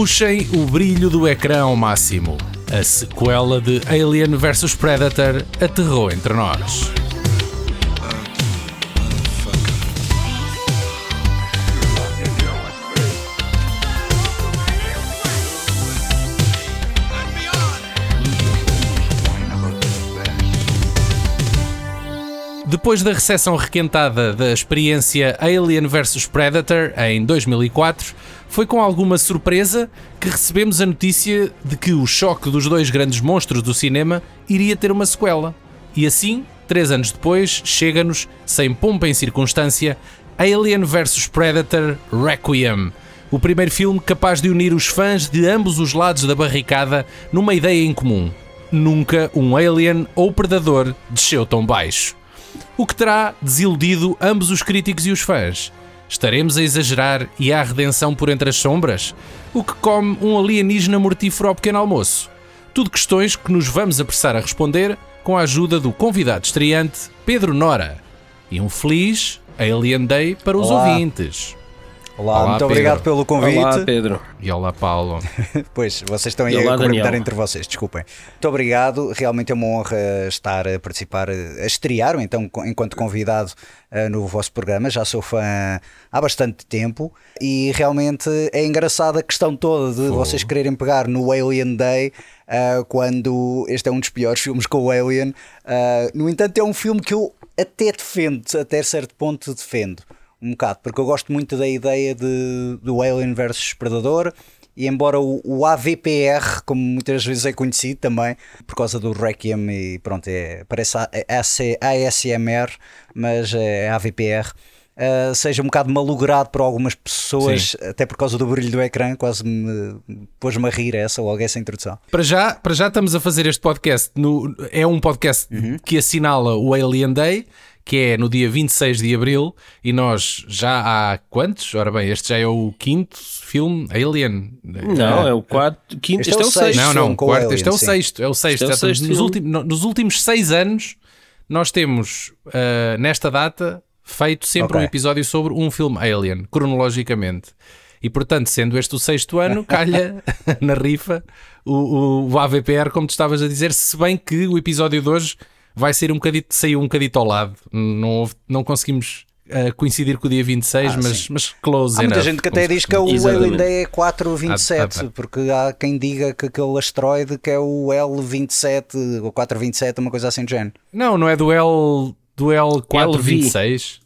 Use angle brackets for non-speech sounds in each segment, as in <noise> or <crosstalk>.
Puxem o brilho do ecrã ao máximo. A sequela de Alien vs Predator aterrou entre nós. Depois da recepção requentada da experiência Alien vs Predator em 2004, foi com alguma surpresa que recebemos a notícia de que o choque dos dois grandes monstros do cinema iria ter uma sequela. E assim, três anos depois, chega-nos, sem pompa em circunstância, Alien vs Predator Requiem. O primeiro filme capaz de unir os fãs de ambos os lados da barricada numa ideia em comum. Nunca um alien ou predador desceu tão baixo o que terá desiludido ambos os críticos e os fãs. Estaremos a exagerar e há redenção por entre as sombras? O que come um alienígena mortífero ao pequeno almoço? Tudo questões que nos vamos apressar a responder com a ajuda do convidado estreante Pedro Nora. E um feliz Alien Day para os Olá. ouvintes. Olá, Olá, muito Pedro. obrigado pelo convite. Olá, Pedro. E olá, Paulo. <laughs> Pois, vocês estão aí olá, a comentar Daniel. entre vocês, desculpem. Muito obrigado, realmente é uma honra estar a participar, a estrear então enquanto convidado eh, no vosso programa. Já sou fã há bastante tempo e realmente é engraçada a questão toda de vocês quererem pegar no Alien Day. eh, quando este é um dos piores filmes com o Alien, Eh, no entanto, é um filme que eu até defendo, até certo ponto defendo um bocado, porque eu gosto muito da ideia de, do Alien versus Predador. E embora o, o AVPR, como muitas vezes é conhecido também, por causa do Requiem e pronto, é, parece ASMR, mas é AVPR, uh, seja um bocado malogrado por algumas pessoas, até por causa do brilho do ecrã, quase me pôs-me a rir essa, logo essa introdução. Para já, para já estamos a fazer este podcast. No, é um podcast que assinala o Alien Day, que é no dia 26 de abril, e nós já há quantos? Ora bem, este já é o quinto filme Alien. Não, é o quarto, quinto, Este este, é é o sexto. Não, não, filme com o quarto, Alien, este é o sim. sexto. É o sexto. Este é o sexto nos, filme. últimos, no- nos últimos seis anos, nós temos, ah, nesta data, feito sempre Ok. um episódio sobre um filme Alien, cronologicamente. E portanto, sendo este o sexto ano, calha <laughs> na rifa o, o, o AVPR, como tu estavas a dizer, se bem que o episódio de hoje vai ser um bocadito, saiu um bocadito ao lado. Não, houve- não conseguimos ah, coincidir com o dia 26, Ah, mas, sim. mas close Há muita enough, gente que até diz que é o. Alien Day é 427, Ah, ah, porque há quem diga que aquele asteroide que é o L27 ou 427, uma coisa assim do género. Não, não é do L do L426.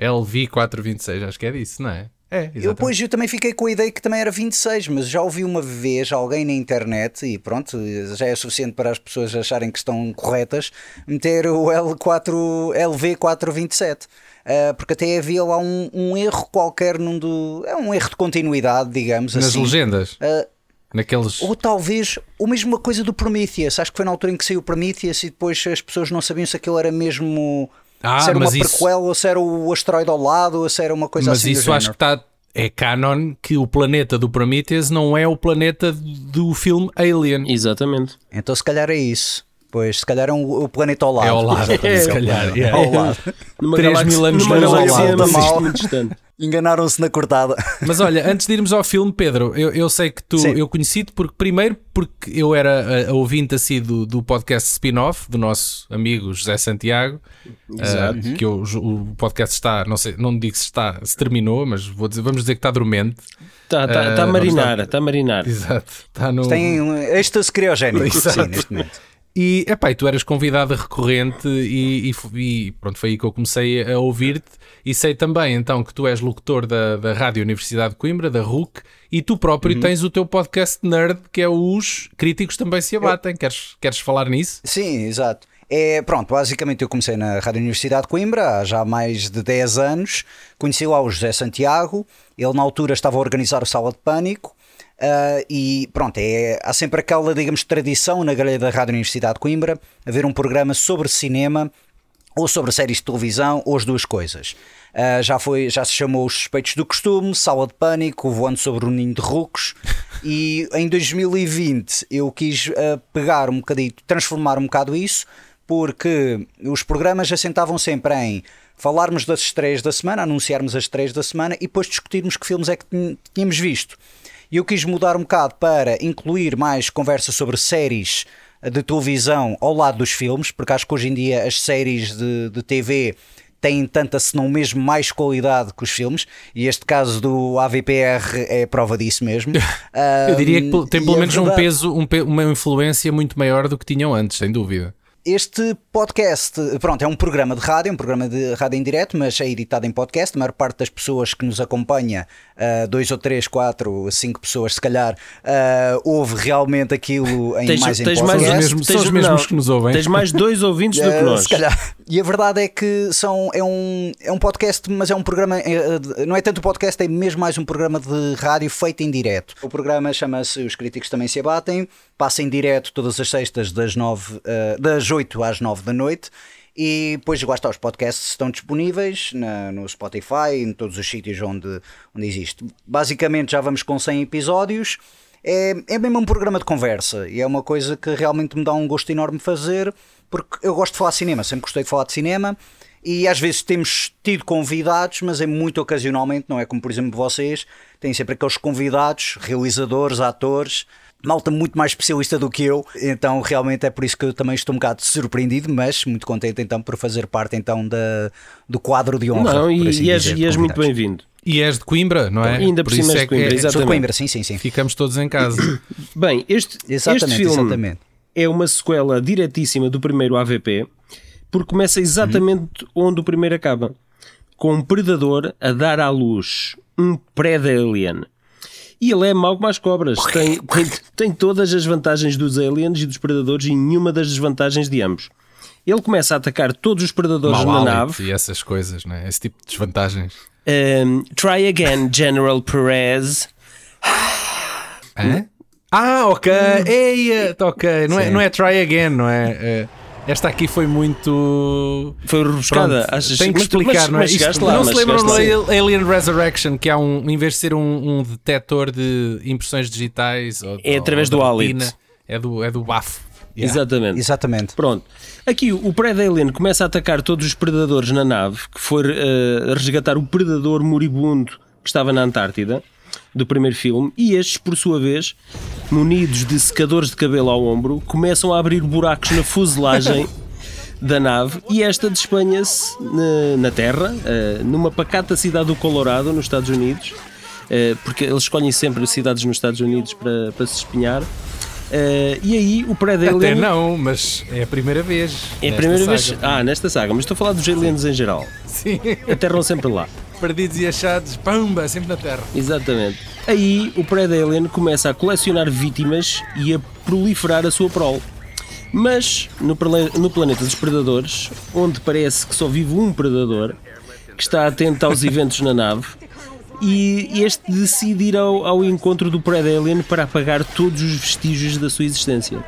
LV426, acho que é disso, não é? É, Eu, exatamente. pois, eu também fiquei com a ideia que também era 26, mas já ouvi uma vez alguém na internet, e pronto, já é suficiente para as pessoas acharem que estão corretas, meter o L4, LV427. Ah, porque até havia lá um, um erro qualquer num do. É um erro de continuidade, digamos Nas assim. legendas. Ah, Naqueles. Ou talvez, ou mesmo uma coisa do Prometheus. Acho que foi na altura em que saiu o Prometheus e depois as pessoas não sabiam se aquilo era mesmo. Ah, se era uma mas isso- prequel ou se era o asteroide ao lado ou se era uma coisa Mas assim. do isso acho género. que está. É canon que o planeta do Prometheus não é o planeta do filme Alien. Exatamente. Então se calhar é isso. Pois, se calhar é um- o planeta ao lado. É ao lado, <laughs> se é ao calhar, lado. é. Ao lado. Numa Três galáxia, mil anos numa ao lado. muito distante. Enganaram-se na cortada. <laughs> Mas olha, antes de irmos ao filme, Pedro, eu, eu sei que tu, Sim. eu conheci-te porque, primeiro, porque eu era a, a ouvinte assim do, do podcast spin-off do nosso amigo José Santiago, Exato. ah, que o, o podcast está, não sei, não digo se está, se terminou, mas vou dizer, vamos dizer que está dormente. Está tá, tá a marinar, está a marinar. Exato. Está no. Tem um êxtase criogénico, Exato. sim, neste momento. E, epá, e tu eras convidada recorrente e, e e pronto, foi aí que eu comecei a ouvir-te e sei também então que tu és locutor da, da Rádio Universidade de Coimbra, da RUC, e tu próprio Uhum. tens o teu podcast nerd que é os Críticos Também Se Abatem. Queres, queres falar nisso? Sim, exato. É, pronto, basicamente eu comecei na Rádio Universidade de Coimbra há já mais de 10 anos. Conheci lá o José Santiago, ele na altura estava a organizar o Sala de Pânico. ah, e pronto, é, há sempre aquela, digamos, tradição na grelha da Rádio Universidade de Coimbra haver um programa sobre cinema ou sobre séries de televisão, ou as duas coisas. Ah, já, foi, já se chamou Os Suspeitos do Costume, Sala de Pânico, Voando sobre o Ninho de Rucos. E em 2020 eu quis ah, pegar um bocadito, transformar um bocado isso, porque os programas assentavam sempre em falarmos das estreias da semana, anunciarmos as estreias da semana e depois discutirmos que filmes é que tínhamos visto. E eu quis mudar um bocado para incluir mais conversa sobre séries de televisão ao lado dos filmes, porque acho que hoje em dia as séries de, de TV têm tanta, se não mesmo mais qualidade que os filmes, e este caso do AVPR é prova disso mesmo. <laughs> Eu diria que tem pelo a menos um peso, um uma influência muito maior do que tinham antes, sem dúvida. Este podcast, pronto, é um programa de rádio, um programa de rádio em direto, mas é editado em podcast. A maior parte das pessoas que nos acompanha, ah, dois ou três, quatro, cinco pessoas, se calhar, ah, ouve realmente aquilo em Tens, mais em tens podcast. mais São os mesmos- são os mesmos que nos ouvem. Tens mais dois ouvintes do <laughs> que Eh, nós. Se calhar. E a verdade é que são, é, um, é um podcast, mas é um programa. eh, de- Não é tanto podcast, é mesmo mais um programa de rádio feito em direto. O programa chama-se Os Críticos Também Se Abatem, passa em direto todas as sextas, das, nove, eh, das 8 às 9 da noite. E depois, lá está, os podcasts estão disponíveis na- no Spotify, em todos os sítios onde, onde existe. Basicamente, já vamos com 100 episódios. É, é mesmo um programa de conversa e é uma coisa que realmente me dá um gosto enorme fazer porque eu gosto de falar de cinema, sempre gostei de falar de cinema e às vezes temos tido convidados, mas é muito ocasionalmente, não é como por exemplo vocês, têm sempre aqueles convidados, realizadores, atores, malta muito mais especialista do que eu, então realmente é por isso que eu também estou um bocado surpreendido, mas muito contente então por fazer parte então da, do quadro de honra. Não, por e, assim e és, e és muito bem-vindo. E és de Coimbra, não é? Ainda por cima isso és é de Coimbra, que é- exato. Sou de Exatamente. Coimbra, sim, sim, sim. ficamos todos em casa. <coughs> Bem, este, Exatamente, este filme exatamente. é uma sequela diretíssima do primeiro AVP, porque começa exatamente onde o primeiro acaba, com um predador a dar à luz um pré-alien. E ele é mau como as cobras, tem, tem, tem todas as vantagens dos aliens e dos predadores e nenhuma das desvantagens de ambos. Ele começa a atacar todos os predadores Mau na nave. e essas coisas, não é? Esse tipo de desvantagens. Um, try again, General Perez. Hã? Ah, ok. Eia, tá ok. Não é, não é try again, não é? É, Esta aqui foi muito. Foi rebuscada. Pronto, Achas Tem que explicar, mas- não é? mas Isto- chegaste lá, não se lembram chegaste lá. Alien Resurrection, que há um, em vez de ser um, um detector de impressões digitais, ou, É através ou do hálito. É do, é do bafo. Yeah. Exatamente. Exatamente. Pronto. Aqui o Predalien começa a atacar todos os predadores na nave que for eh, resgatar o predador moribundo que estava na Antártida do primeiro filme e estes, por sua vez, munidos de secadores de cabelo ao ombro, começam a abrir buracos na fuselagem <laughs> da nave e esta despenha-se na, na Terra, eh, numa pacata cidade do Colorado, nos Estados Unidos, eh, porque eles escolhem sempre cidades nos Estados Unidos para, para se espinhar. Eh, e aí o Predalien Até não, mas é a primeira vez. é a primeira vez. saga. Ah, nesta saga, mas estou a falar dos aliens em geral. Sim. Aterram sempre lá. Perdidos e achados, pumba, sempre na Terra. Exatamente. Aí o Predalien começa a colecionar vítimas e a proliferar a sua prole. Mas no, no planeta dos predadores, onde parece que só vive um predador, que está atento aos <laughs> eventos na nave, e este decide ir ao, ao encontro do Predalien para apagar todos os vestígios da sua existência.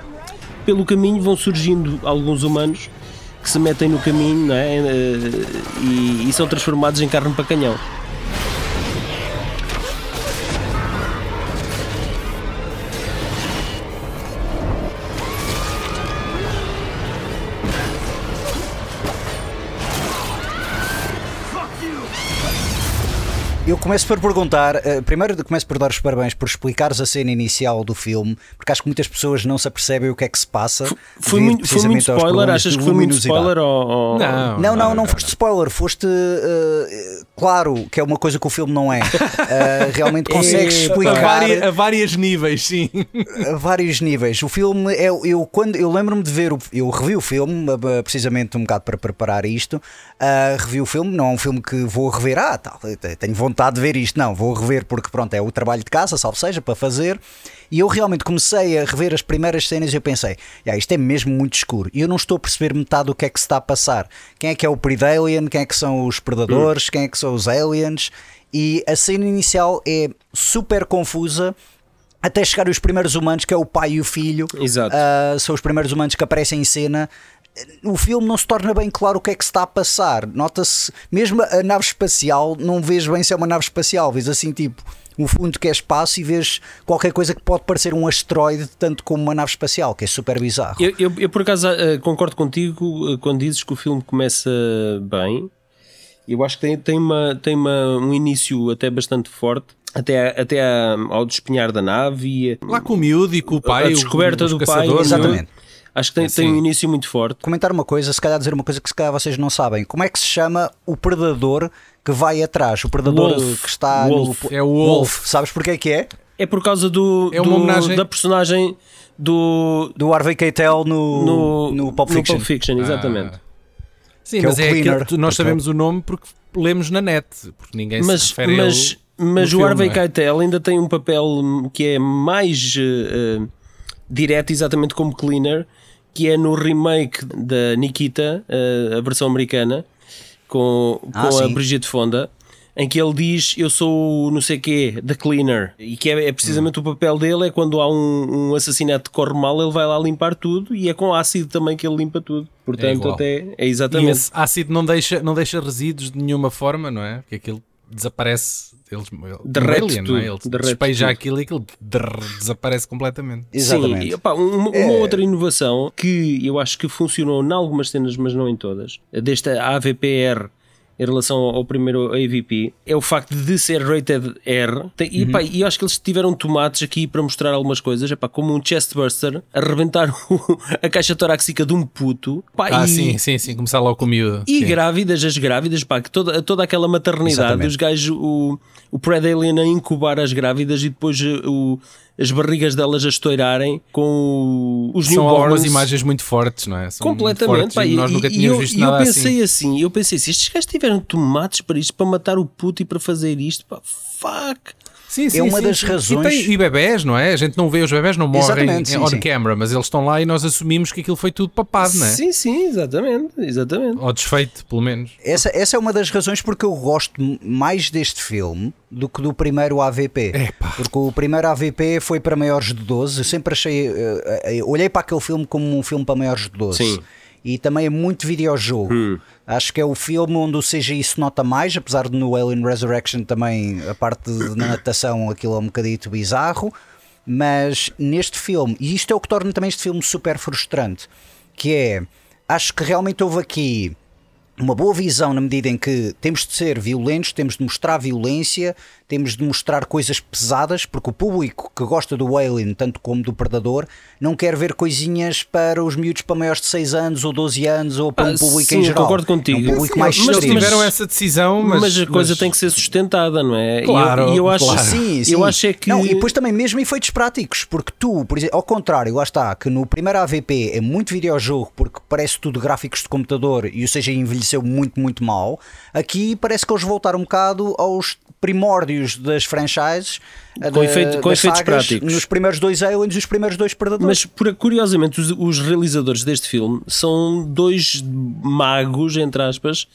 Pelo caminho vão surgindo alguns humanos que se metem no caminho é? Eh, e, e são transformados em carne para canhão. Começo por perguntar, eh, primeiro começo por dar os parabéns por explicares a cena inicial do filme, porque acho que muitas pessoas não se apercebem o que é que se passa. Foi devido muito, foi muito spoiler? Achas que foi muito spoiler? Ou, ou- Não, Não, não, não, foste spoiler, foste eh, claro que é uma coisa que o filme não é. <laughs> Eh, realmente consegues Epá, A, explicar a vários níveis, sim. <laughs> a vários níveis. O filme é eu quando eu lembro-me de ver o, eu revi o filme precisamente um bocado para preparar isto. ah, revi o filme, não é um filme que vou rever. Ah, tal, tenho vontade de ver isto. Não, vou rever porque pronto, é o trabalho de casa, salvo seja, para fazer. E eu realmente comecei a rever as primeiras cenas e eu pensei, "Ya, isto é mesmo muito escuro. E eu não estou a perceber metade do que é que se está a passar. Quem é que é o Predalien? Quem é que são os predadores? Quem é que são os aliens? E a cena inicial é super confusa até chegar os primeiros humanos, que é o pai e o filho. Exato. Ah, são os primeiros humanos que aparecem em cena. O filme não se torna bem claro o que é que se está a passar. Nota-se, mesmo a nave espacial, não vês bem se é uma nave espacial, vês assim tipo o fundo que é espaço e vês qualquer coisa que pode parecer um asteroide, tanto como uma nave espacial, que é super bizarro. Eu, eu- eu, por acaso eh, concordo contigo eh, quando dizes que o filme começa bem. Eu acho que tem, tem, uma, tem uma, um início até bastante forte. até, até a- ao despenhar da nave e Lá com o miúdo e com o pai. a o- descoberta os do pai. é? Exatamente. Acho que tem, Assim. tem um início muito forte. Comentar uma coisa, se calhar dizer uma coisa que se calhar vocês não sabem. Como é que se chama o predador que vai atrás? O predador Wolf. que está Wolf. no. É o Wolf. Sabes porquê que é? É por causa do, É uma do- homenagem- da personagem do. Do Harvey Keitel no, No, no Pulp Fiction. Pulp Fiction, exatamente. Sim, Que é mas o é, cleaner. aquele- nós sabemos o nome porque lemos na net, porque ninguém se mas refere a mas, ele mas no o filme, Harvey é? Keitel ainda tem um papel que é mais eh, direto, exatamente como Cleaner, que é no remake da Nikita, eh, a versão americana, com, com Ah, a sim. Brigitte Fonda. Em que ele diz eu sou o não sei quê, The Cleaner, e que é, é precisamente o papel dele. É quando há um, um assassinato que corre mal, ele vai lá limpar tudo, e é com ácido também que ele limpa tudo. Portanto, igual. até é E exatamente. esse ácido não deixa, não deixa resíduos de nenhuma forma, não é? Porque aquilo desaparece. Eles, Derrete um alien, não é? tudo, Ele derrete despeja tudo. aquilo e aquilo drrr, desaparece completamente. Exatamente. Sim, e, opá, uma, uma É. outra inovação que eu acho que funcionou em algumas cenas, mas não em todas, desta AVPR em relação ao primeiro AVP, é o facto de ser rated R. E, Uhum. pá, e eu acho que eles tiveram tomates aqui para mostrar algumas coisas, epá, como um chestburster, a rebentar <laughs> o- a caixa torácica de um puto. Pá, Ah, e, sim, sim, sim. Começar logo com o miúdo. e sim. grávidas, as grávidas, pá, que toda, toda aquela maternidade, Exatamente. os gajos, o, o Pred Alien a incubar as grávidas e depois eh, o, as barrigas delas a estourarem com os São newborns. algumas imagens muito fortes, não é? São Completamente, fortes pá, e e, nós nunca tínhamos eu, visto e eu nada pensei assim. assim. eu pensei assim, estes gajos tiveram tomates para isto, para matar o puto e para fazer isto, pá, fuck. Sim, sim, É uma sim, das sim. razões- E, tem- e bebés, não é? A gente não vê os bebés, não morrem Exatamente, sim, on sim. camera, mas eles estão lá e nós assumimos que aquilo foi tudo papado, não é? Sim, sim, exatamente, exatamente. Ou desfeito, pelo menos. Essa, essa é uma das razões porque eu gosto mais deste filme do que do primeiro AVP. Epá. Porque o primeiro AVP foi para maiores de 12. Eu sempre achei. eh, eh, olhei para aquele filme como um filme para maiores de 12. Sim. E também é muito videojogo. Acho que é o filme onde o CGI se nota mais, apesar de no Alien Resurrection também a parte de natação aquilo é um bocadito bizarro. Mas neste filme, e isto é o que torna também este filme super frustrante, que é, acho que realmente houve aqui uma boa visão na medida em que temos de ser violentos, temos de mostrar violência, temos de mostrar coisas pesadas, porque o público que gosta do Alien, tanto como do Predador, não quer ver coisinhas para os miúdos para maiores de 6 anos ou 12 anos ou para Ah, um público sim, em eu geral. concordo contigo. É um público Sim, mais mas- Eles estrito. tiveram essa decisão, mas, Mas, a coisa mas- tem que ser sustentada, não é? E eu- Claro, e eu, acho, claro. Sim, sim. eu acho é que. Não, e depois também mesmo efeitos práticos, porque tu, por exemplo, ao contrário, lá está, que no primeiro AVP é muito videojogo porque parece tudo gráficos de computador e o CGI envelheceu muito, muito mal. Aqui parece que eles voltaram um bocado aos primórdios das franchises Com da- efeito- com efeitos sagas, práticos. nos primeiros dois Aliens e os primeiros dois Predadores. Mas curiosamente, os, os realizadores deste filme são dois magos, entre aspas,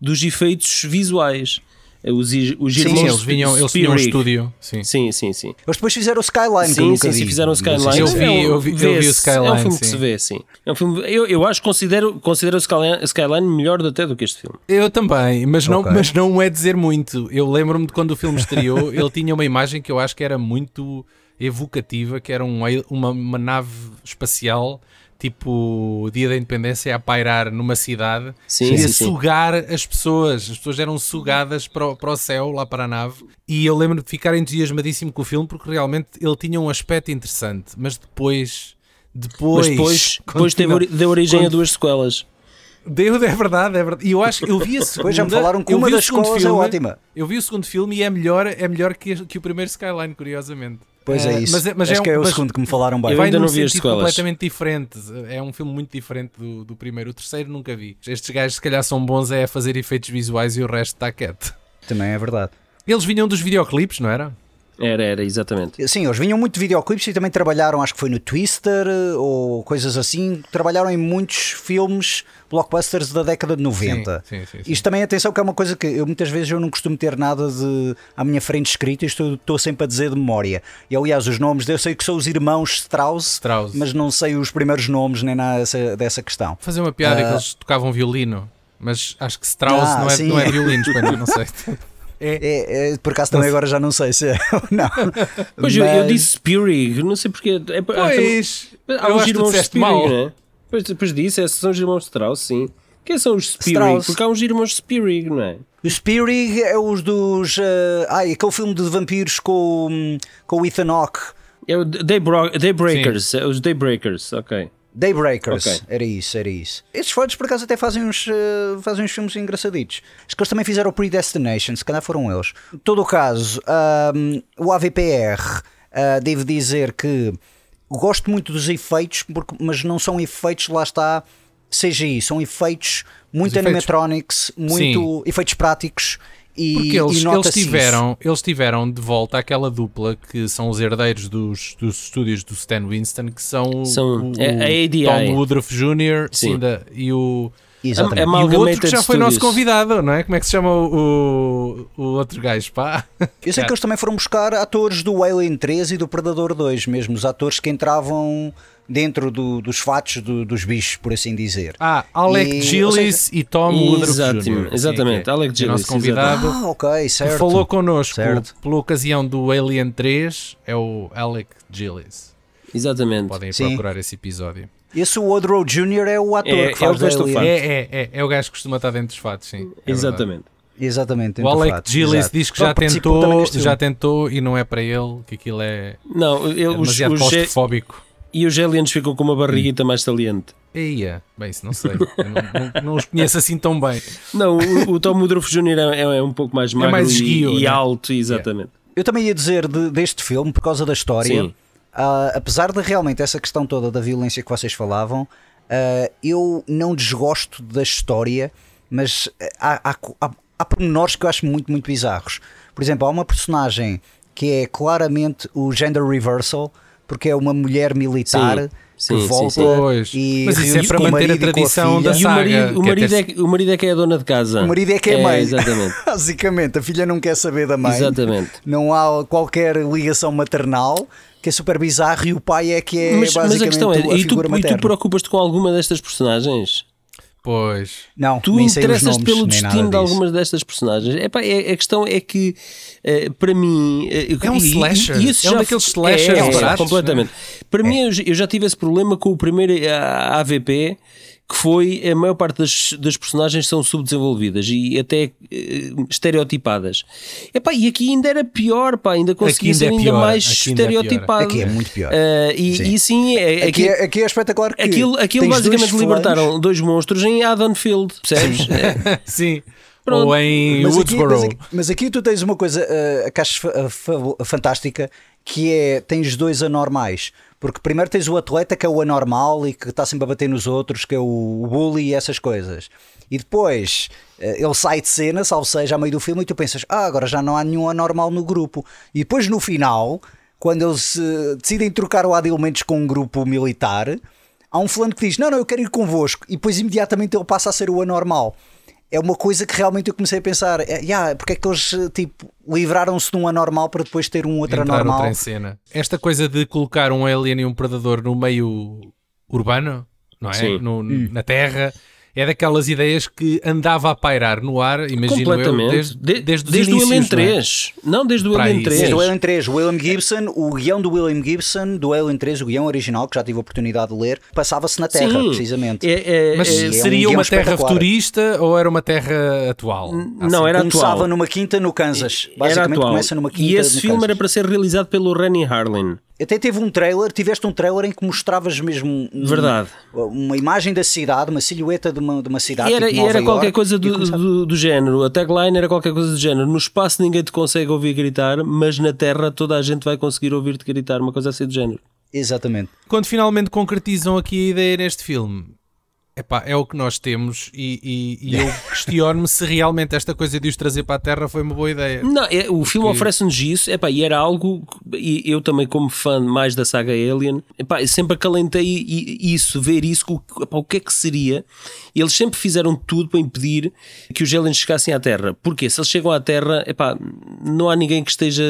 dos efeitos visuais. Os, os irmãos Sim, eles vinham, eles tinham um estúdio. Sim. Sim, sim, sim. Eles depois fizeram o Skyline, que Sim, sim, sim, fizeram o Não Skyline. Eu vi- É um- eu vi- eu vi o vê-se, É Skyline, um filme que se vê, sim. É um filme, eu, eu acho, considero, considero o Skyline, Skyline melhor até do que este filme. Eu também, mas não, Ok. mas não é dizer muito. Eu lembro-me de quando o filme estreou, <laughs> ele tinha uma imagem que eu acho que era muito evocativa, que era um, uma, uma nave espacial, tipo Dia da Independência, a pairar numa cidade Sim, e sim, a sim. sugar as pessoas. As pessoas eram sugadas para o, para o céu, lá para a nave. E eu lembro de ficar entusiasmadíssimo com o filme porque realmente ele tinha um aspecto interessante, mas depois. Depois, Mas depois, <laughs> depois teve, deu origem a quando- duas sequelas. Deu, é verdade, é verdade. E eu acho que eu vi a segunda. Depois já me falaram que eu uma vi o das segundo escolas é filme, ótima. Eu vi o segundo filme e é melhor, é melhor que, que o primeiro Skyline, curiosamente. Pois Eh, é isso. Mas, é- mas Acho é um- que é o mas segundo que me falaram bem. Eu vai ainda num não vi as sequelas. completamente diferente. É um filme muito diferente do, do primeiro. O terceiro nunca vi. Estes gajos, se calhar, são bons é a fazer efeitos visuais e o resto está quieto. Também é verdade. Eles vinham dos videoclipes, não era? Era, era, exatamente. Sim, eles vinham muito de videoclipes e também trabalharam, acho que foi no Twister eh, ou coisas assim. Trabalharam em muitos filmes blockbusters da década de 90. Sim, sim, sim, sim. Isto também, atenção, que é uma coisa que eu muitas vezes eu não costumo ter nada de à minha frente escrito, isto eu estou sempre a dizer de memória. E aliás, os nomes, eu sei que são os irmãos Strauss, Strauss. mas não sei os primeiros nomes nem nada dessa, dessa questão. Fazer uma piada Ah. que eles tocavam violino. Mas acho que Strauss Ah, não, é, não é violino, <laughs> não sei. É, é, por acaso também agora já não sei se é <laughs> ou não. Pois eu, eu Mas- disse Spirig, não sei porquê. É, há- Pois, há eu os acho que tu irmãos Spirig, mal. né? Depois, depois disse, esses são os irmãos Strauss, sim. Quem são os Spirig? Strauss. Porque há uns irmãos Spirig, não é? O Spirig é os dos. eh, ai, aquele filme de vampiros com, o- com o Ethan Hawke. É o Daybro- Daybreakers, é os Daybreakers, ok. Daybreakers, Ok. era isso, era isso. Estes fotos por acaso até fazem uns, eh, fazem uns filmes engraçaditos. Acho que eles também fizeram o Predestination, se calhar foram eles. Em todo o caso, ahm, o AVPR, ah, devo dizer que gosto muito dos efeitos, porque, mas não são efeitos, lá está, CGI, são efeitos muito Os efeitos- animatronics, muito efeitos práticos. E, Porque eles, e eles, isso. tiveram, eles tiveram de volta aquela dupla que são os herdeiros dos, dos estúdios do Stan Winston, que são, São o, a- a ADI. Tom Woodruff Jr. Sim. sim, da- e o, Exatamente. É e o outro que já foi nosso Studios. convidado, não é? Como é que se chama o, o, o outro gajo? Pá? Eu sei que eles também foram buscar atores do Alien 3 e do Predador 2, mesmo os atores que entravam dentro do- dos fatos do- dos bichos, por assim dizer. Ah, Alec E- Gillis e Tom Woodruff Exatamente, Jr. exatamente, Sim, Alec é o nosso Gillis, convidado. Ah, ok, certo. falou connosco Certo. pela ocasião do Alien 3 é o Alec Gillis. Exatamente. Podem Sim. procurar esse episódio. Esse Woodrow Jr. é o ator É- que é faz o Dustin Alien. Hoffman. É, é, é, é o gajo que costuma estar dentro dos fatos, sim. é verdade. Exatamente. Exatamente. O Alec Gillis exato. diz que Ele já tentou, já tentou e não é para ele, que aquilo é, Não, é eu, os, demasiado os claustrofóbico. E os aliens ficam com uma barriguita mais saliente. Eia, bem, isso não sei. Eu não, não- não os conheço assim tão bem. Não, o, o Tom Woodruff Jr. é, é- é um pouco mais magro mais e- esguio, e, né? alto, exatamente. Eu também ia dizer de- deste filme, por causa da história, Sim. ah, apesar de realmente essa questão toda da violência que vocês falavam, ah, eu não desgosto da história, mas ah, há, há, há, há pormenores que eu acho muito, muito bizarros. Por exemplo, há uma personagem que é claramente o gender reversal, porque é uma mulher militar Sim, sim, que sim, volta sim. Pois. e Mas isso é para manter a e a tradição filha. da E o saga, marido, o, que marido é, o marido é que é a dona de casa. O marido é que é a mãe. Exatamente. <laughs> Basicamente, a filha não quer saber da mãe. Exatamente. Não há qualquer ligação maternal, que é super bizarro, e o pai é que é mas, mas basicamente a questão é, a e tu, e tu preocupas-te com alguma destas personagens? Pois. Não, Tu interessas nomes, pelo destino de algumas destas personagens. Epá, é, a questão é que, eh, para mim. eh, É um e- slasher. e isso É um daqueles slashers é, é, baratos, completamente. Para mim, eu, já- eu já tive esse problema com o primeiro eh, AVP. Que foi a maior parte das, das personagens são subdesenvolvidas e até eh, estereotipadas. Epá, e aqui ainda era pior, pá, ainda conseguia ainda ser é ainda pior, mais aqui ainda é pior. estereotipado. Aqui é muito pior. Eh, e, Sim. e sim, é, Aqui, é, aqui é espetacular que Aquilo, aquilo basicamente flames, libertaram dois monstros em Haddonfield, percebes? É, <laughs> Sim. Pronto. Ou em Mas aqui, Woodsboro. mas, aqui, mas aqui tu tens uma coisa uh, que acho fantástica que é tens dois anormais. Porque primeiro tens o atleta que é o anormal e que está sempre a bater nos outros, que é o bully e essas coisas. E depois uh, ele sai de cena, salvo seja, a meio do filme, e tu pensas, ah, agora já não há nenhum anormal no grupo. E depois no final, quando eles uh, decidem trocar o Adil Mendes com um grupo militar, há um fulano que diz: Não, não, eu quero ir convosco. E depois imediatamente ele passa a ser o anormal. É uma coisa que realmente eu comecei a pensar: é, yeah, porque é que eles tipo, livraram-se de um anormal para depois ter um outro Entrar anormal? outra em cena. Esta coisa de colocar um alien e um predador no meio urbano, não é? Sim. No- Hum. Na Terra. É daquelas ideias que andava a pairar no ar, imagino eu, completamente. desde, De- desde, desde o inícios, Alien não é? 3. Não, desde o Para Alien aí, 3. Desde o Alien 3, o William Gibson, o guião do William Gibson, do Alien 3, o guião original, que já tive a oportunidade de ler, passava-se na Terra, Sim. precisamente. É- é- Mas é- é um seria guião uma terra futurista ou era uma terra atual? não, era Começava atual. numa quinta no Kansas. Era Basicamente atual. começa numa quinta e esse no filme Kansas. era para ser realizado pelo Rennie Harlin. Até teve um trailer, tiveste um trailer em que mostravas mesmo um- Verdade. uma imagem da cidade, uma silhueta de uma, de uma cidade. E era, tipo e era qualquer York, coisa do, do, do género. A tagline era qualquer coisa do género. No espaço ninguém te consegue ouvir gritar, mas na Terra toda a gente vai conseguir ouvir-te gritar. Uma coisa assim do género. Exatamente. Quando finalmente concretizam aqui a ideia neste filme, epá, é o que nós temos e, e- e eu <laughs> questiono-me se realmente esta coisa de os trazer para a Terra foi uma boa ideia. Não, é, o filme oferece-nos isso, epá, e era algo, que- e eu também como fã mais da saga Alien, epá, sempre acalentei i- isso, ver isso, o, epá, o que é que seria, eles sempre fizeram tudo para impedir que os aliens chegassem à Terra, porque se eles chegam à Terra, epá, não há ninguém que esteja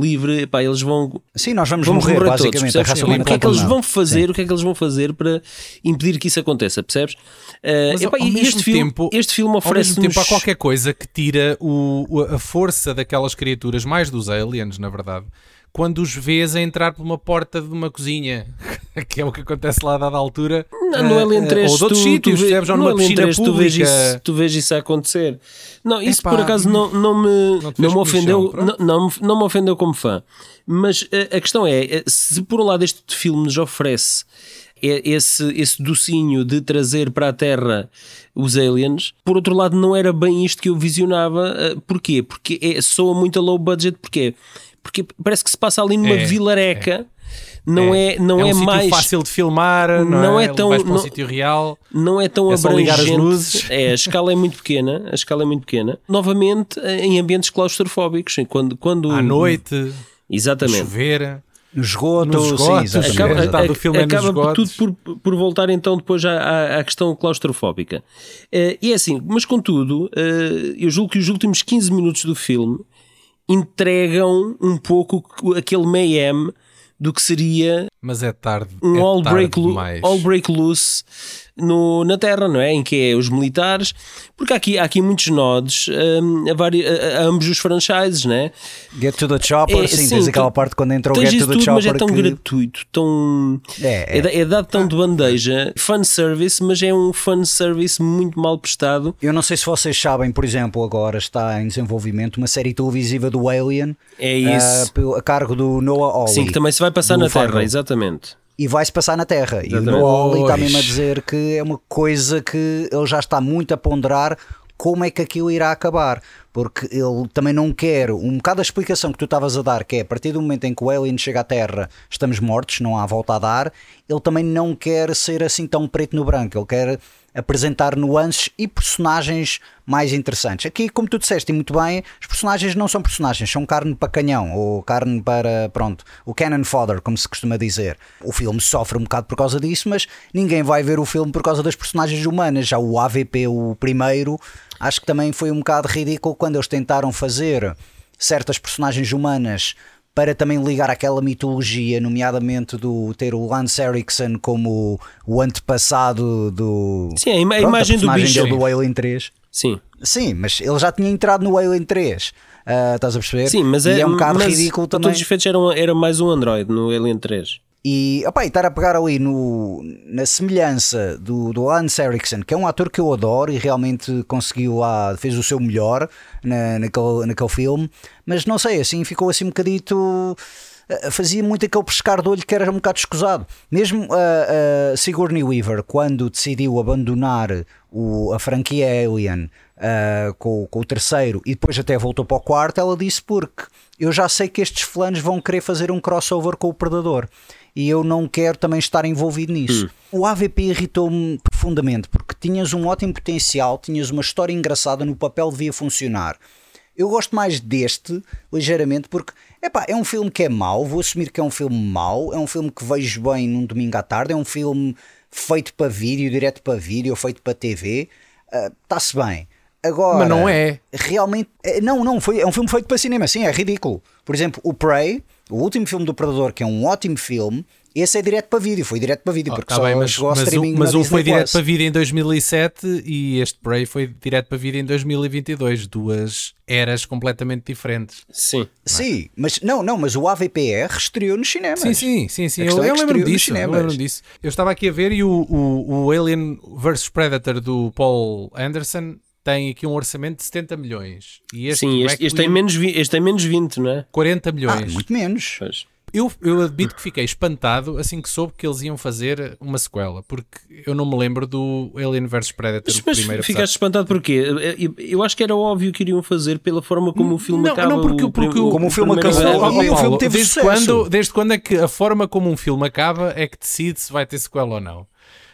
livre, epá, eles vão... Sim, nós vamos, Vamos morrer, morrer, todos, basicamente. raça O que é que eles vão fazer? O que é que eles vão fazer para impedir que isso aconteça, percebes? Uh, Mas epá, ao e este filme, tempo, este filme ao mesmo tempo há qualquer coisa que tira o, o- a força daquelas criaturas, mais dos aliens, na verdade, quando os vês a entrar por uma porta de uma cozinha. <laughs> que é o que acontece lá a dada altura. Não, no eh, Alien 3 ou de outros tu, sítios, tu, vê- numa Alien 3 tu vês isso, tu vês isso a acontecer. Não, isso Epá, por acaso não, não me, não não me ofendeu, não, não, me- não me ofendeu como fã. Mas eh, a questão é, se por um lado este filme nos oferece esse, esse docinho de trazer para a Terra os aliens, por outro lado não era bem isto que eu visionava. eh, Porquê? Porque é, soa muito a low budget, porquê? Porque parece que se passa ali numa É, vilareca, não é, não é é, um sítio mais fácil de filmar, não, não é? é tão- Vais para um não- sítio real. não é tão É abrangente. luzes. <laughs> É, a escala é muito pequena, a escala é muito pequena. Novamente em ambientes claustrofóbicos, quando quando À noite, Exatamente. chover. No esgoto, Nos sim, esgotos. exatamente. Acaba, A metade do filme é acaba por tudo por, por voltar então depois à, à- à questão claustrofóbica. Eh, e é assim, mas contudo, eh, eu julgo que os últimos 15 minutos do filme entregam um pouco aquele mayhem do que seria Mas é tarde. um é all, tarde break, demais. all break loose no, na Terra, não é? Em que é os militares, porque há aqui, há aqui muitos nodos hum, a, vari- a- a ambos os franchises, não é? Get to the Chopper, É, sim, sim, tens aquela parte quando entrou o Get to the tudo, Chopper mas é tão que... gratuito, tão. É, é. da- é dado tão de bandeja, fanservice, mas é um fanservice muito mal prestado. Eu não sei se vocês sabem, por exemplo, agora está em desenvolvimento uma série televisiva do Alien É isso. ah, pelo- a cargo do Noah Hawley. Sim, que também se vai passar na Terra, Fargo. exatamente. E vai-se passar na Terra. E o Hawley está mesmo a dizer que é uma coisa que ele já está muito a ponderar como é que aquilo irá acabar. Porque ele também não quer, um bocado a explicação que tu estavas a dar, que é a partir do momento em que o Alien chega à Terra, estamos mortos, não há volta a dar, ele também não quer ser assim tão preto no branco, ele quer apresentar nuances e personagens mais interessantes. Aqui, como tu disseste e muito bem, os personagens não são personagens, são carne para canhão, ou carne para, pronto, o cannon fodder, como se costuma dizer. O filme sofre um bocado por causa disso, mas ninguém vai ver o filme por causa das personagens humanas. Já o AVP, o primeiro, acho que também foi um bocado ridículo quando eles tentaram fazer certas personagens humanas para também ligar àquela mitologia, nomeadamente do ter o Lance Erickson como o antepassado do. Sim, a ima- a Pronto, imagem do personagem bicho. dele do Alien 3. Sim. Sim, mas ele já tinha entrado no Alien 3. ah, estás a perceber? Sim, mas e é, é um bocado ridículo também. Todos os efeitos era, um- era mais um Android no Alien 3. E, opá, e estar a pegar ali no, na semelhança do, do Lance Erickson, que é um ator que eu adoro e realmente conseguiu lá, fez o seu melhor na, naquele, naquele filme, mas não sei, assim ficou assim um bocadito. eh, Fazia muito aquele pescar de olho que era um bocado escusado. Mesmo a, Sigourney Weaver, quando decidiu abandonar o, a franquia Alien ah, com, com o terceiro e depois até voltou para o quarto, ela disse porque eu já sei que estes fulanos vão querer fazer um crossover com o Predador e eu não quero também estar envolvido nisso. O AVP irritou-me profundamente porque tinhas um ótimo potencial, tinhas uma história engraçada, no papel devia funcionar. Eu gosto mais deste, ligeiramente, porque epá, é um filme que é mau, vou assumir que é um filme mau, é um filme que vejo bem num domingo à tarde, é um filme feito para vídeo, direto para vídeo, feito para TV, está-se bem. Agora, Mas não é. Realmente, é, não, não, foi, é um filme feito para cinema, sim, é ridículo. Por exemplo, o Prey, o último filme do Predador, que é um ótimo filme, esse é direto para vídeo, foi direto para vídeo, Oh, porque tá só bem, mas, chegou ao mas, streaming um, mas na um foi direto para vida em 2007 e este Prey foi direto para vida em 2022. Duas eras completamente diferentes. Sim. Sim, mas não, não, mas o AVPR estreou nos cinemas. Sim, sim, sim, sim. Eu, é eu nos disso, eu lembro-me disso. Eu estava aqui a ver e o, o, o Alien vs Predator do Paul Anderson tem aqui um orçamento de 70 milhões. E este, Sim, este, este, tem menos, vi- este tem menos 20, não é? 40 Ah, milhões. muito menos. Pois. Eu, eu admito que fiquei espantado assim que soube que eles iam fazer uma sequela, porque eu não me lembro do Alien vs Predator, Mas, mas primeiro ficaste espantado porquê? Eu, eu acho que era óbvio que iriam fazer pela forma como o filme Não, acaba. não, porque- o porque o- Como o filme primeiro- acabou, o filme teve desde sucesso. quando, desde quando é que a forma como um filme acaba é que decide se vai ter sequela ou não?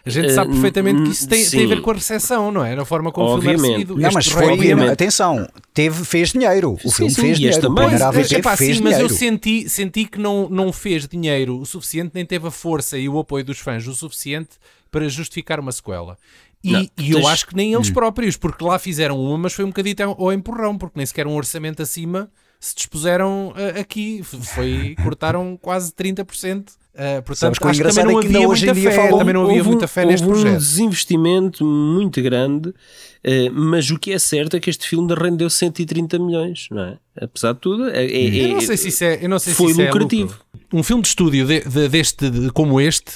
A gente sabe Eh, perfeitamente que isso tem, tem a ver com a recepção, não é? Na forma como o filme é Obviamente. recebido. Não, mas foi, Requiem- atenção, teve, fez dinheiro. O Sim, filme sim, fez dinheiro. Também. Pois, AVP epá, fez sim, mas eu dinheiro. senti, senti que não, não fez dinheiro o suficiente, nem teve a força e o apoio dos fãs o suficiente para justificar uma sequela. E, Não, e eu tens- acho que nem Hum. eles próprios, porque lá fizeram uma, mas foi um bocadinho ao empurrão, porque nem sequer um orçamento acima se dispuseram uh, aqui. Foi, cortaram quase 30%. Uh, portanto, Sabes que o acho que engraçado também não é que ainda havia hoje em muita dia fé, também não havia Houve um- muita fé neste houve um projeto. desinvestimento muito grande, eh, mas o que é certo é que este filme rendeu 130 milhões, não é? Apesar de tudo, é, é- Eu não é- sei se isso é, eu não sei foi se isso lucrativo. É lucro. um filme de estúdio de- de- deste, de- como este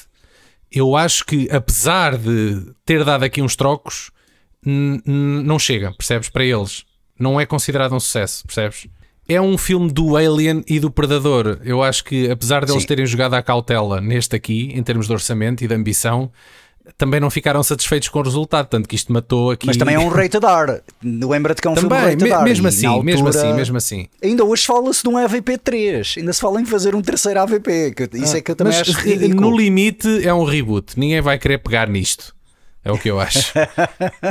eu acho que, apesar de ter dado aqui uns trocos, não chega, percebes? Para eles. Não é considerado um sucesso, percebes? É um filme do Alien e do Predador. Eu acho que, apesar deles Sim. terem jogado à cautela neste aqui, em termos de orçamento e de ambição, também não ficaram satisfeitos com o resultado, tanto que isto matou aqui. Mas também é um <laughs> rated R. Lembra-te que é um também, filme rated R. Mesmo assim, altura, mesmo assim, mesmo assim. Ainda hoje fala-se de um AVP 3. Ainda se fala em fazer um terceiro AVP. Isso ah, é que eu também acho ridículo. No limite é um reboot. Ninguém vai querer pegar nisto. É o que eu acho.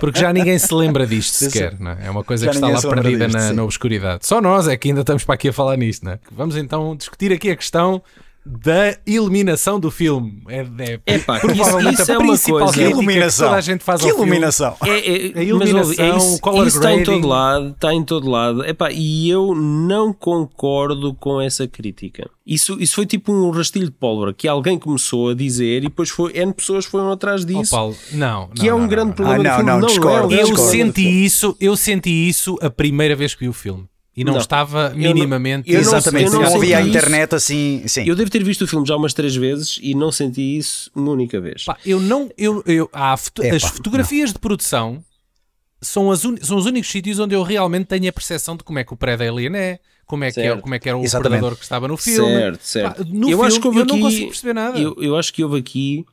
Porque já ninguém se lembra disto sequer. Não é? é uma coisa já que está lá perdida disto, na, na, obscuridade. Só nós é que ainda estamos para aqui a falar nisto. Não é? Vamos então discutir aqui a questão da eliminação do filme. É, é, Epá, provavelmente isso, isso a é principal coisa. Que iluminação. Que toda a gente faz que iluminação. É, é, a iluminação, é isso, color isso está em todo lado, está em todo lado. Epá, e eu não concordo com essa crítica. Isso, isso foi tipo um rastilho de pólvora que alguém começou a dizer e depois foi, N pessoas foram atrás disso. Oh, Paulo, não, que é um não, grande não, problema ah, do filme. Não, não, discordo, eu discordo. senti isso, eu senti isso a primeira vez que vi o filme. E não, não, estava minimamente. Eu não, Exatamente, eu não, não havia a internet assim. Sim. Eu devo ter visto o filme já umas três vezes e não senti isso uma única vez. Pá, eu não. Eu, eu, há foto, Epa, as fotografias de produção são, as un, são os únicos sítios onde eu realmente tenho a percepção de como é que o pré-alien é, como é, que é, como é que era o Exatamente. predador que estava no filme. Certo, certo. Pá, no eu filme, acho que houve eu aqui, não consigo perceber nada. Eu, eu acho que houve aqui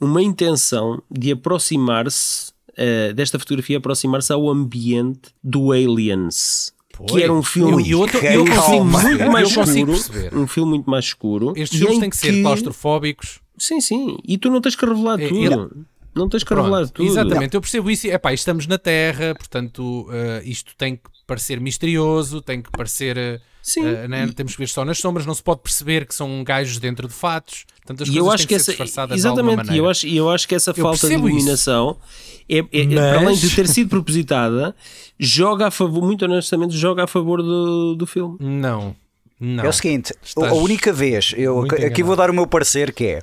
uma intenção de aproximar-se uh, desta fotografia, aproximar-se ao ambiente do Aliens que era um filme, e outro, eu, filme muito mais escuro, um filme muito mais escuro. Estes filmes têm que, que ser claustrofóbicos. Sim, sim. E tu não tens que revelar é, tudo. Não tens que revelar tudo. Exatamente, eu percebo isso. É pá, estamos na Terra, portanto, uh, isto tem que parecer misterioso, tem que parecer. Uh, Sim. Uh, né? Temos que ver só nas sombras, não se pode perceber que são gajos dentro de fatos. Tantas e eu acho que, que essa, exatamente, e eu acho, eu acho que essa eu falta de iluminação é, é, Mas... para além de ter sido propositada, joga a favor, muito honestamente, joga a favor do, do filme. Não. Não. É o seguinte, Estás a única vez, eu aqui vou dar o meu parecer que é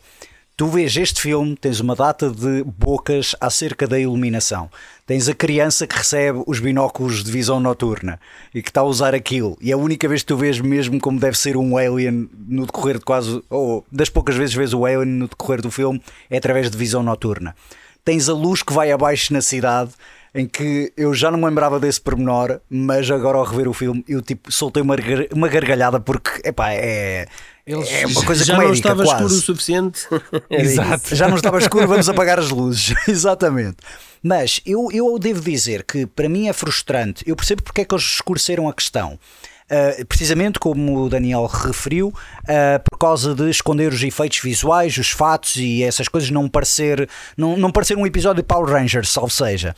Tu vês este filme, tens uma data de bocas acerca da iluminação. Tens a criança que recebe os binóculos de visão noturna e que está a usar aquilo. E é a única vez que tu vês mesmo como deve ser um alien no decorrer de quase. ou das poucas vezes vês o alien no decorrer do filme é através de visão noturna. Tens a luz que vai abaixo na cidade em que eu já não me lembrava desse pormenor, mas agora ao rever o filme eu tipo soltei uma, gargalhada porque epá, é, eles é uma coisa já comédica, não estava quase. escuro o suficiente. <laughs> Exato. Já não estava escuro, vamos apagar as luzes. <laughs> Exatamente. Mas eu, eu devo dizer que para mim é frustrante. Eu percebo porque é que eles escureceram a questão. Uh, precisamente como o Daniel referiu, uh, por causa de esconder os efeitos visuais, os fatos e essas coisas, não parecer, não, não parecer um episódio de Power Rangers, salvo seja.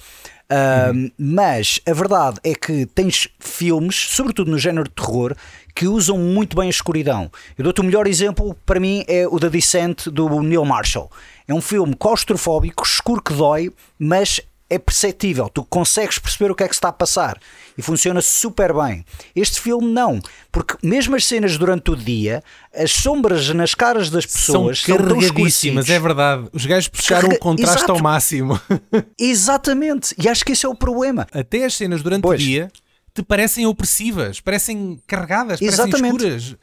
Uh, uhum. Mas a verdade é que tens filmes, sobretudo no género de terror, que usam muito bem a escuridão. Eu dou-te o melhor exemplo, para mim, é o The Descent do Neil Marshall. É um filme claustrofóbico, escuro que dói, mas é perceptível, tu consegues perceber o que é que se está a passar e funciona super bem. Este filme não, porque mesmo as cenas durante o dia, as sombras nas caras das pessoas são, são carregadíssimas, é verdade. Os gajos puxaram o contraste Exato. ao máximo. <laughs> Exatamente, e acho que esse é o problema. Até as cenas durante pois. o dia te parecem opressivas, parecem carregadas, Exatamente. parecem escuras.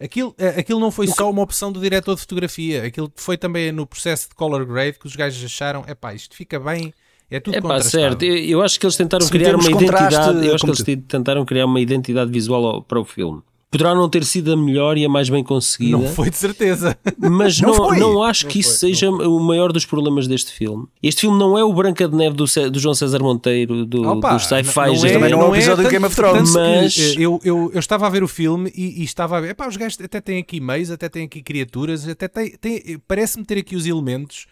Aquilo, eh, aquilo não foi só uma opção do diretor de fotografia, aquilo foi também no processo de color grade que os gajos acharam, é pá, isto fica bem é tudo é pá, certo. Eu, eu, acho que eles tentaram Se criar uma identidade. Eu acho que eles tentaram criar uma identidade visual para o filme. Poderá não ter sido a melhor e a mais bem conseguida. Não foi de certeza. Mas não, não, não acho não que isso foi, seja o maior dos problemas deste filme. Este filme não é o Branca de Neve do, do João César Monteiro, do, Opa, dos sci-fi. É, também não é um episódio do Game of Thrones. Mas eu, eu, eu estava a ver o filme e, e estava a ver. Epá, os gajos até têm aqui meios, até têm aqui criaturas, até têm, têm parece-me ter aqui os elementos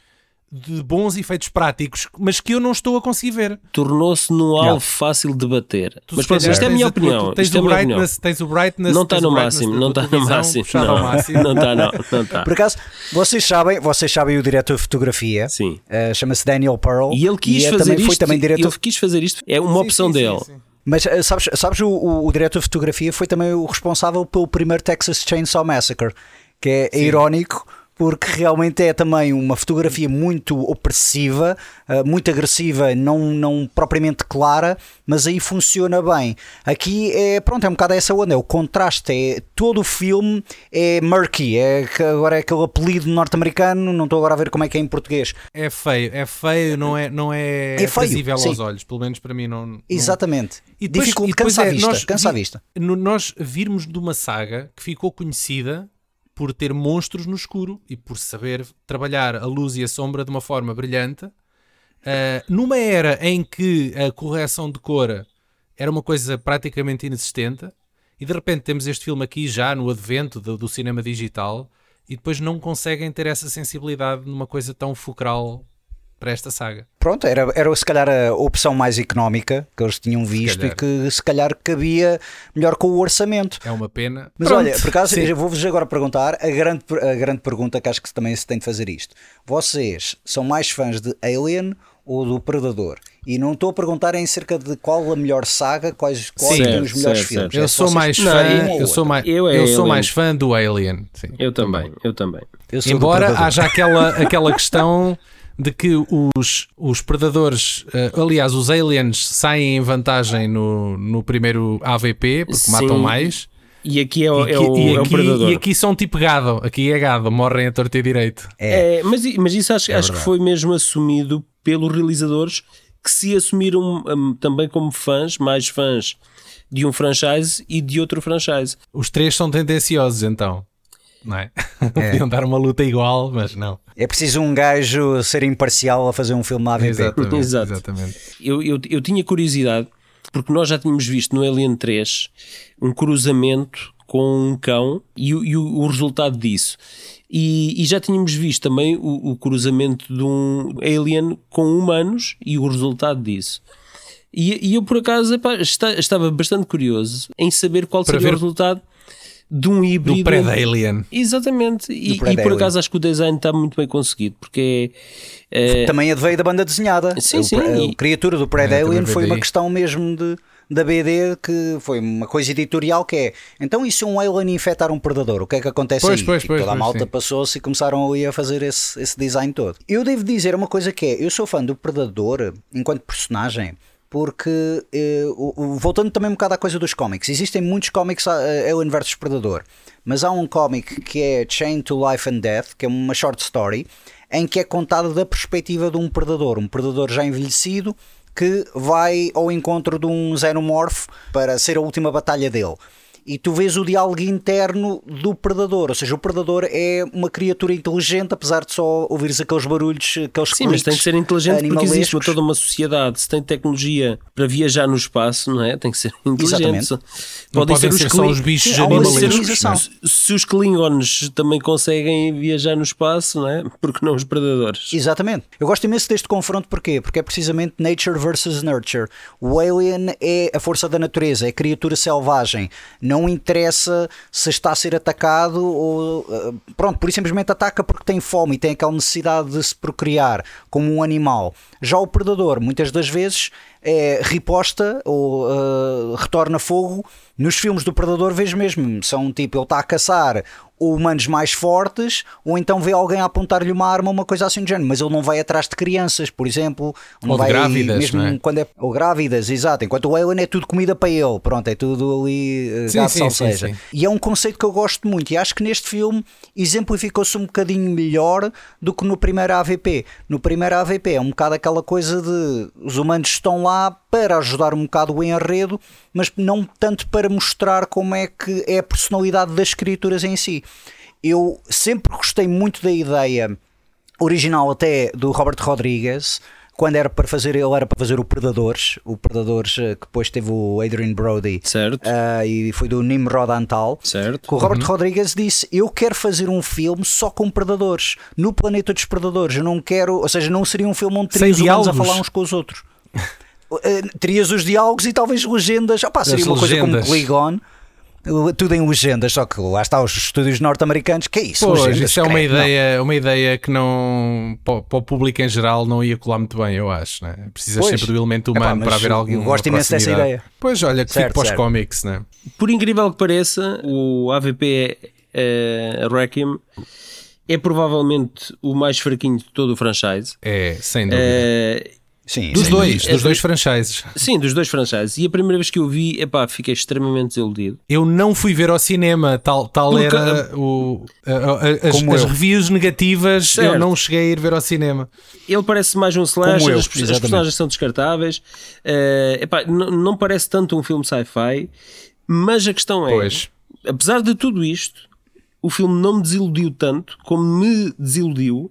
de bons efeitos práticos, mas que eu não estou a conseguir ver. Tornou-se num alvo fácil de bater. Tu mas pronto, isto é a minha opinião. Tens, o é brightness, tens o brightness, não está no máximo, não está no máximo. Não, máximo. não está, não, não está. Por acaso, vocês sabem, vocês sabem o diretor de fotografia, sim. Uh, chama-se Daniel Pearl. E ele quis e é fazer também, isto. Foi também diretor... Ele quis fazer isto, é uma sim, opção sim, dele. Sim, mas uh, sabes, sabes o, o, o diretor de fotografia foi também o responsável pelo primeiro Texas Chainsaw Massacre, que é irónico porque realmente é também uma fotografia muito opressiva, uh, muito agressiva, não, não propriamente clara, mas aí funciona bem. Aqui é, pronto, é um bocado essa onda, é o contraste, é, todo o filme é murky, é, agora é aquele apelido norte-americano, não estou agora a ver como é que é em português. É feio, é feio, não é, não é, é feio, aos olhos, pelo menos para mim não... não... Exatamente. E depois, Dificulta, e depois cansa, é, vista, nós, cansa a vista. Nós virmos de uma saga que ficou conhecida por ter monstros no escuro e por saber trabalhar a luz e a sombra de uma forma brilhante. Uh, numa era em que a correção de cor era uma coisa praticamente inexistente, e de repente temos este filme aqui já no advento do, do cinema digital, e depois não conseguem ter essa sensibilidade numa coisa tão fulcral para esta saga. Pronto, era, era se calhar a opção mais económica que eles tinham visto e que se calhar cabia melhor com o orçamento. É uma pena. Mas Pronto, olha, por acaso, vou-vos agora perguntar a grande, a grande pergunta que acho que também se tem de fazer isto. Vocês são mais fãs de Alien ou do Predador? E não estou a perguntar em cerca de qual a melhor saga, quais, quais Sim, os melhores certo, filmes. Eu é sou mais fã, eu sou mais, eu, é eu sou mais fã do Alien. Sim. Eu também, eu também. Eu Embora haja aquela, aquela questão <laughs> de que os, os predadores, uh, aliás, os aliens saem em vantagem no, no primeiro AVP, porque Sim. matam mais. E aqui é o, e, é o, e, é o predador. E aqui são tipo gado, aqui é gado, morrem a torta e direito. É. é mas, mas isso acho, é acho que foi mesmo assumido pelos realizadores que se assumiram um, também como fãs, mais fãs de um franchise e de outro franchise. Os três são tendenciosos então não é? <laughs> é. Podiam dar uma luta igual, mas não. É preciso um gajo ser imparcial a fazer um filme AVP. Exatamente. Exato. exatamente. Eu, eu, eu tinha curiosidade, porque nós já tínhamos visto no Alien 3 um cruzamento com um cão e, e o, o, resultado disso. E, e, já tínhamos visto também o, o, cruzamento de um alien com humanos e o resultado disso. E, e eu, por acaso, epá, está, estava bastante curioso em saber qual Para seria ver... o resultado de um híbrido. Do Pred-Alien. Exatamente. E, e, por acaso acho que o design está muito bem conseguido, porque é, é... Também veio da banda desenhada. Sim, sim. A, criatura do Pred-Alien é, foi uma questão mesmo de da BD que foi uma coisa editorial que é então e se um alien infectar um predador o que é que acontece pois, aí? Pois, e pois, toda a malta passou-se e começaram ali a fazer esse, esse design todo eu devo dizer uma coisa que é eu sou fã do Predador enquanto personagem porque eh, voltando também um bocado à coisa dos cómics, existem muitos cómics uh, Alien vs Predador, mas há um cómic que é Chain to Life and Death, que é uma short story, em que é contada da perspectiva de um predador, um predador já envelhecido que vai ao encontro de um xenomorfo para ser a última batalha dele e tu vês o diálogo interno do predador, ou seja, o predador é uma criatura inteligente, apesar de só ouvires aqueles barulhos, aqueles Sim, mas tem que ser inteligente porque existe toda uma sociedade, se tem tecnologia para viajar no espaço, não é? Tem que ser <laughs> inteligente. Exatamente. Podem ser, ser, os, só os bichos animalescos. Se os Klingons também conseguem viajar no espaço, não é? <laughs> Porque não os predadores. Exatamente. Eu gosto imenso deste confronto, porquê? Porque é precisamente nature versus nurture. O alien é a força da natureza, é criatura selvagem. Não não interessa se está a ser atacado ou eh, pronto, por isso simplesmente ataca porque tem fome e tem aquela necessidade de se procriar como um animal. Já o predador, muitas das vezes, é riposta ou uh, retorna fogo. Nos filmes do Predador vejo mesmo, são tipo, ele está a caçar ou humanos mais fortes, ou então vê alguém a apontar-lhe uma arma, uma coisa assim do género, mas ele não vai atrás de crianças, por exemplo, não ou vai grávidas, mesmo é? quando é ou grávidas, exato, enquanto o Alien é tudo comida para ele, pronto, é tudo ali uh, sim, sim. Sim, sim. E é um conceito que eu gosto muito e acho que neste filme exemplificou-se um bocadinho melhor do que no primeiro AVP. No primeiro AVP é um bocado aquela coisa de os humanos estão lá para ajudar um bocado o enredo, mas não tanto para mostrar como é que é a personalidade das criaturas em si. Eu sempre gostei muito da ideia original até do Robert Rodrigues, quando era para fazer, ele era para fazer o Predadores, o Predadores eh, que depois teve o Adrian Brody certo. Uh, e foi do Nimrod Antal. Certo. Que o Robert uhum. Rodrigues disse: Eu quero fazer um filme só com predadores, no planeta dos predadores. Eu não quero, ou seja, não seria um filme onde terias humanos a falar uns com os outros. Uh, terias os diálogos e talvez legendas. Opá, seria As uma legendas. coisa como Klingon tudo em legendas, só que lá está os estúdios norte-americanos, que é isso? Pois, legendas, isso é uma ideia, uma ideia que não para, o público em geral não ia colar muito bem, eu acho. Né? Precisas pois. sempre do elemento humano Epá, para haver algum. Eu gosto imenso dessa ideia. Pois olha, que certo, fico para os cómics, né? Por incrível que pareça, o AVP é, é, Requiem é provavelmente o mais fraquinho de todo o franchise. É, sem dúvida. Eh, Sim, dos sim. dois, é- dos dois franchises. sim, dos dois franchises. E a primeira vez que eu vi, epá, fiquei extremamente desiludido. Eu não fui ver ao cinema, tal, tal Porque- era o, a- a- as, as reviews negativas. Certo. Eu não cheguei a ir ver ao cinema. Ele parece mais um slasher, as, as personagens são descartáveis. Eh, epá, não parece tanto um filme sci-fi, mas a questão é: Pois. apesar de tudo isto, o filme não me desiludiu tanto como me desiludiu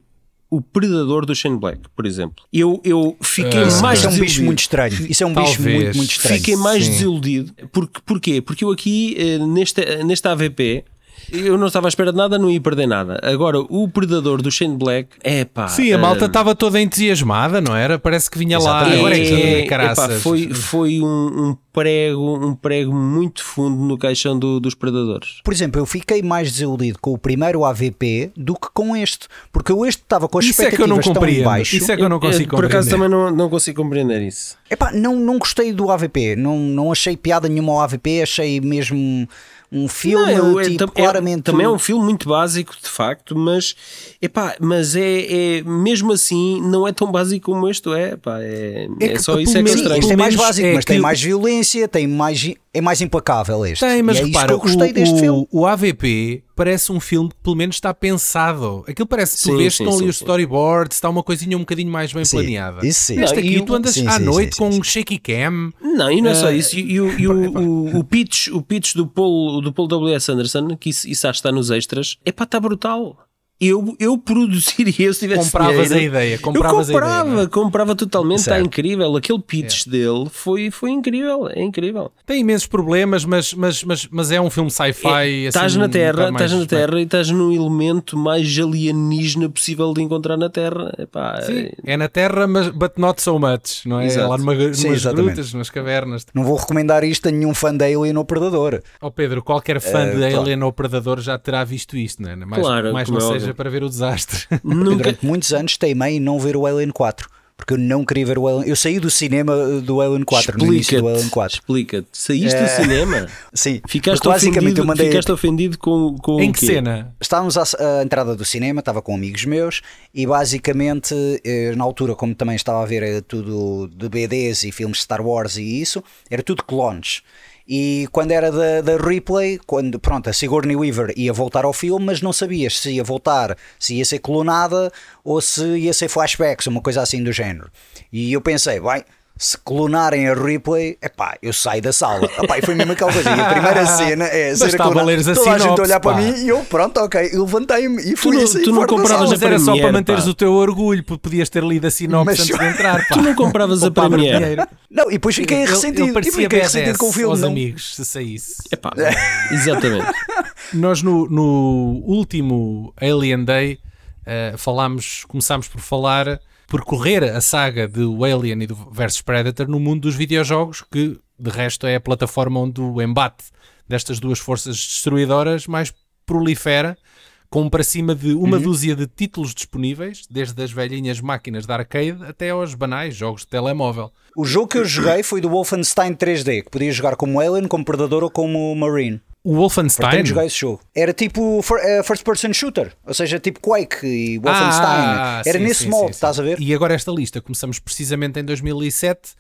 o Predador do Shane Black, por exemplo. Eu, eu fiquei Ah, mais Isso é um bicho desiludido. muito estranho. Isso é um bicho Talvez. muito, muito estranho. Fiquei mais Sim. desiludido. Porque, porquê? Porque eu aqui, eh, neste, neste AVP, eu não estava à espera de nada, não ia perder nada. Agora, o Predador do Shane Black, é pá. Sim, a malta estava toda entusiasmada, não era? Parece que vinha lá. Exatamente. Agora é que epá, foi, foi um, um prego, um prego muito fundo no caixão do- dos predadores. Por exemplo, eu fiquei mais desiludido com o primeiro AVP do que com este. Porque eu este estava com as Isso é que eu não expectativas tão baixo. Isso é que eu não consigo Por acaso compreender. também não, não consigo compreender isso. Epá, não, não gostei do AVP. Não, não achei piada nenhuma ao AVP. Achei mesmo um filme Não, é- tipo, é- claramente... também é um filme muito básico, de facto, mas, epá, mas é, é mesmo assim, não é tão básico como este é. Epá, é, É é que, só isso é que é estranho. Este é mais básico, é mas tem mais violência, tem mais, é mais implacável este. Tem, mas e é repara, que eu gostei o, deste o, filme. o AVP parece um filme que pelo menos está pensado. Aquilo parece que tu Sim, vês que estão ali os storyboards, está uma coisinha um bocadinho mais bem Sim, planeada. isso sim. Este Não, aqui e tu andas sim, à sim, noite sim, com sim, um shaky cam. Não, e não é só Eh, isso. E, o- e o, o, o pitch, o pitch do Paul, do Paul W.S. Anderson, que isso, isso acho que está nos extras, é pá, está brutal. Eu, eu produziria se tivesse Compravas dinheiro. a ideia, compravas a eu comprava, ideia, não é? comprava totalmente, está incrível. Aquele pitch dele foi, foi incrível, é incrível. Tem imensos problemas, mas, mas, mas, mas é um filme sci-fi. É, assim, Estás na um Terra, estás na. Terra e estás no elemento mais alienígena possível de encontrar na Terra. Epá, Sim, é na Terra, mas but not so much, não é? Exato. Lá numa, numas Sim, exatamente. grutas, nas cavernas. Não vou recomendar isto a nenhum fã da Alien ou Predador. Ó Pedro, qualquer fã Eh, de claro. Alien ou Predador já terá visto isto, não é? Mais, Claro, mais não é seja para ver o desastre. <laughs> Eu Nunca, durante muitos anos teimei em não ver o Alien 4. Porque eu não queria ver o Alien. Eu saí do cinema uh, do Alien 4, no início do Alien 4. Explica-te. Saíste do É. cinema? <laughs> Sim, Ficaste basicamente ofendido, eu mandei. ficaste ofendido com, com em o que quê? cena? Estávamos à, à entrada do cinema, estava com amigos meus e basicamente, eh, na altura, como também estava a ver eh, tudo de BDs e filmes de Star Wars e isso, era tudo clones. E quando era da, da Ripley, quando pronto, a Sigourney Weaver ia voltar ao filme, mas não sabias se ia voltar, se ia ser clonada ou se ia ser flashbacks, uma coisa assim do género. E eu pensei, vai, se clonarem a Ripley, epá, eu saio da sala. Epá, e foi mesmo aquela coisa. E a primeira <laughs> cena é ser Bastava clonada. a Toda a gente sinopse, olhar para mim e eu, pronto, ok, eu levantei-me e Tu fui não- assim tu não fora da compravas sala. Mas era só para manteres pá. o teu orgulho, porque podias ter lido a sinopse Mas- antes de <laughs> entrar. Pá. Tu não compravas a Premiere. dinheiro. Não, e depois fiquei Ele- ressentido. Ele e parecia fiquei ressentido com o filme. aos não. amigos, se saísse. Epá, exatamente. <laughs> Nós no, no último Alien Day eh, falámos, começámos por falar, por correr a saga do Alien e do versus Predator no mundo dos videojogos, que de resto é a plataforma onde o embate destas duas forças destruidoras mais prolifera, com para cima de uma dúzia de títulos disponíveis, desde as velhinhas máquinas de arcade até aos banais jogos de telemóvel. O jogo que eu joguei foi do Wolfenstein 3D, que podia jogar como Alien, como Predador ou como Marine. O Wolfenstein. Joguei esse jogo. Era tipo fir- eh, first person shooter, ou seja, tipo Quake e Wolfenstein. Ah, Era sim, nesse sim, molde, sim, estás a ver? E agora esta lista, começamos precisamente em 2007,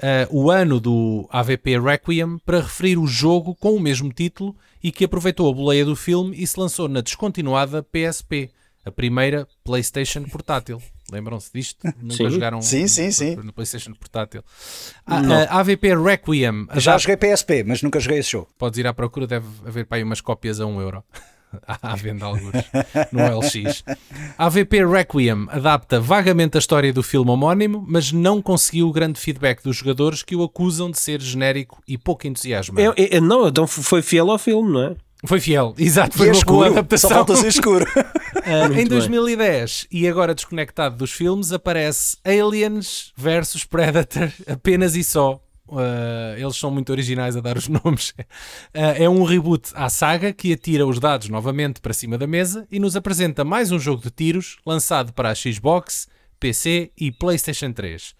eh, o ano do AVP Requiem, para referir o jogo com o mesmo título e que aproveitou a boleia do filme e se lançou na descontinuada PSP, a primeira PlayStation portátil. Lembram-se disto? <laughs> Nunca Sim. jogaram Sim, sim, sim. no PlayStation portátil. A, a AVP Requiem, a Já data- joguei PSP, mas nunca joguei esse jogo. podes ir à procura, deve haver para aí umas cópias a 1 euro. <laughs> à venda alguns no <laughs> LX. A AVP Requiem adapta vagamente a história do filme homónimo, mas não conseguiu o grande feedback dos jogadores que o acusam de ser genérico e pouco entusiasmado. É- é- não, então foi fiel ao filme, não é? Foi fiel, <laughs> exato, E foi é uma boa escuro, só adaptação. falta ser escuro. <laughs> Ah, em bem. 2010, e agora desconectado dos filmes, aparece Aliens versus Predator, apenas e só. Ah, eles são muito originais a dar os <laughs> nomes. Ah, é um reboot à saga que atira os dados novamente para cima da mesa e nos apresenta mais um jogo de tiros lançado para a Xbox, PC e PlayStation 3.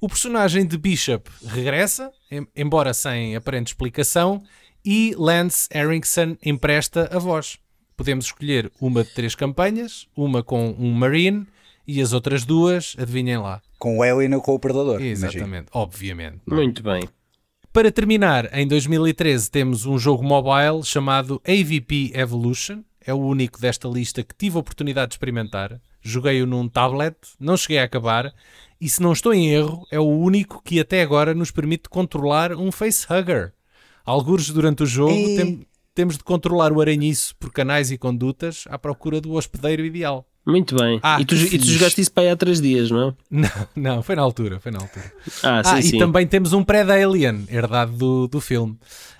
O personagem de Bishop regressa, em- embora sem aparente explicação, e Lance Henriksen empresta a voz. podemos escolher uma de três campanhas, uma com um Marine e as outras duas, adivinhem lá. Com o Alien ou com o Predador. imagino. Exatamente, obviamente. não é? Muito bem. Para terminar, em 2013 temos um jogo mobile chamado AVP Evolution. É o único desta lista que tive a oportunidade de experimentar. Joguei-o num tablet, não cheguei a acabar. E se não estou em erro, é o único que até agora nos permite controlar um facehugger. Algures durante o jogo E- tem- temos de controlar o aranhiço por canais e condutas à procura do hospedeiro ideal. Muito bem. Ah, e, tu, e tu jogaste isso para aí há três dias, não é? Não, não, foi na altura, foi na altura. Ah, sim, Ah, sim. e também temos um Pred-Alien, herdado do, do filme.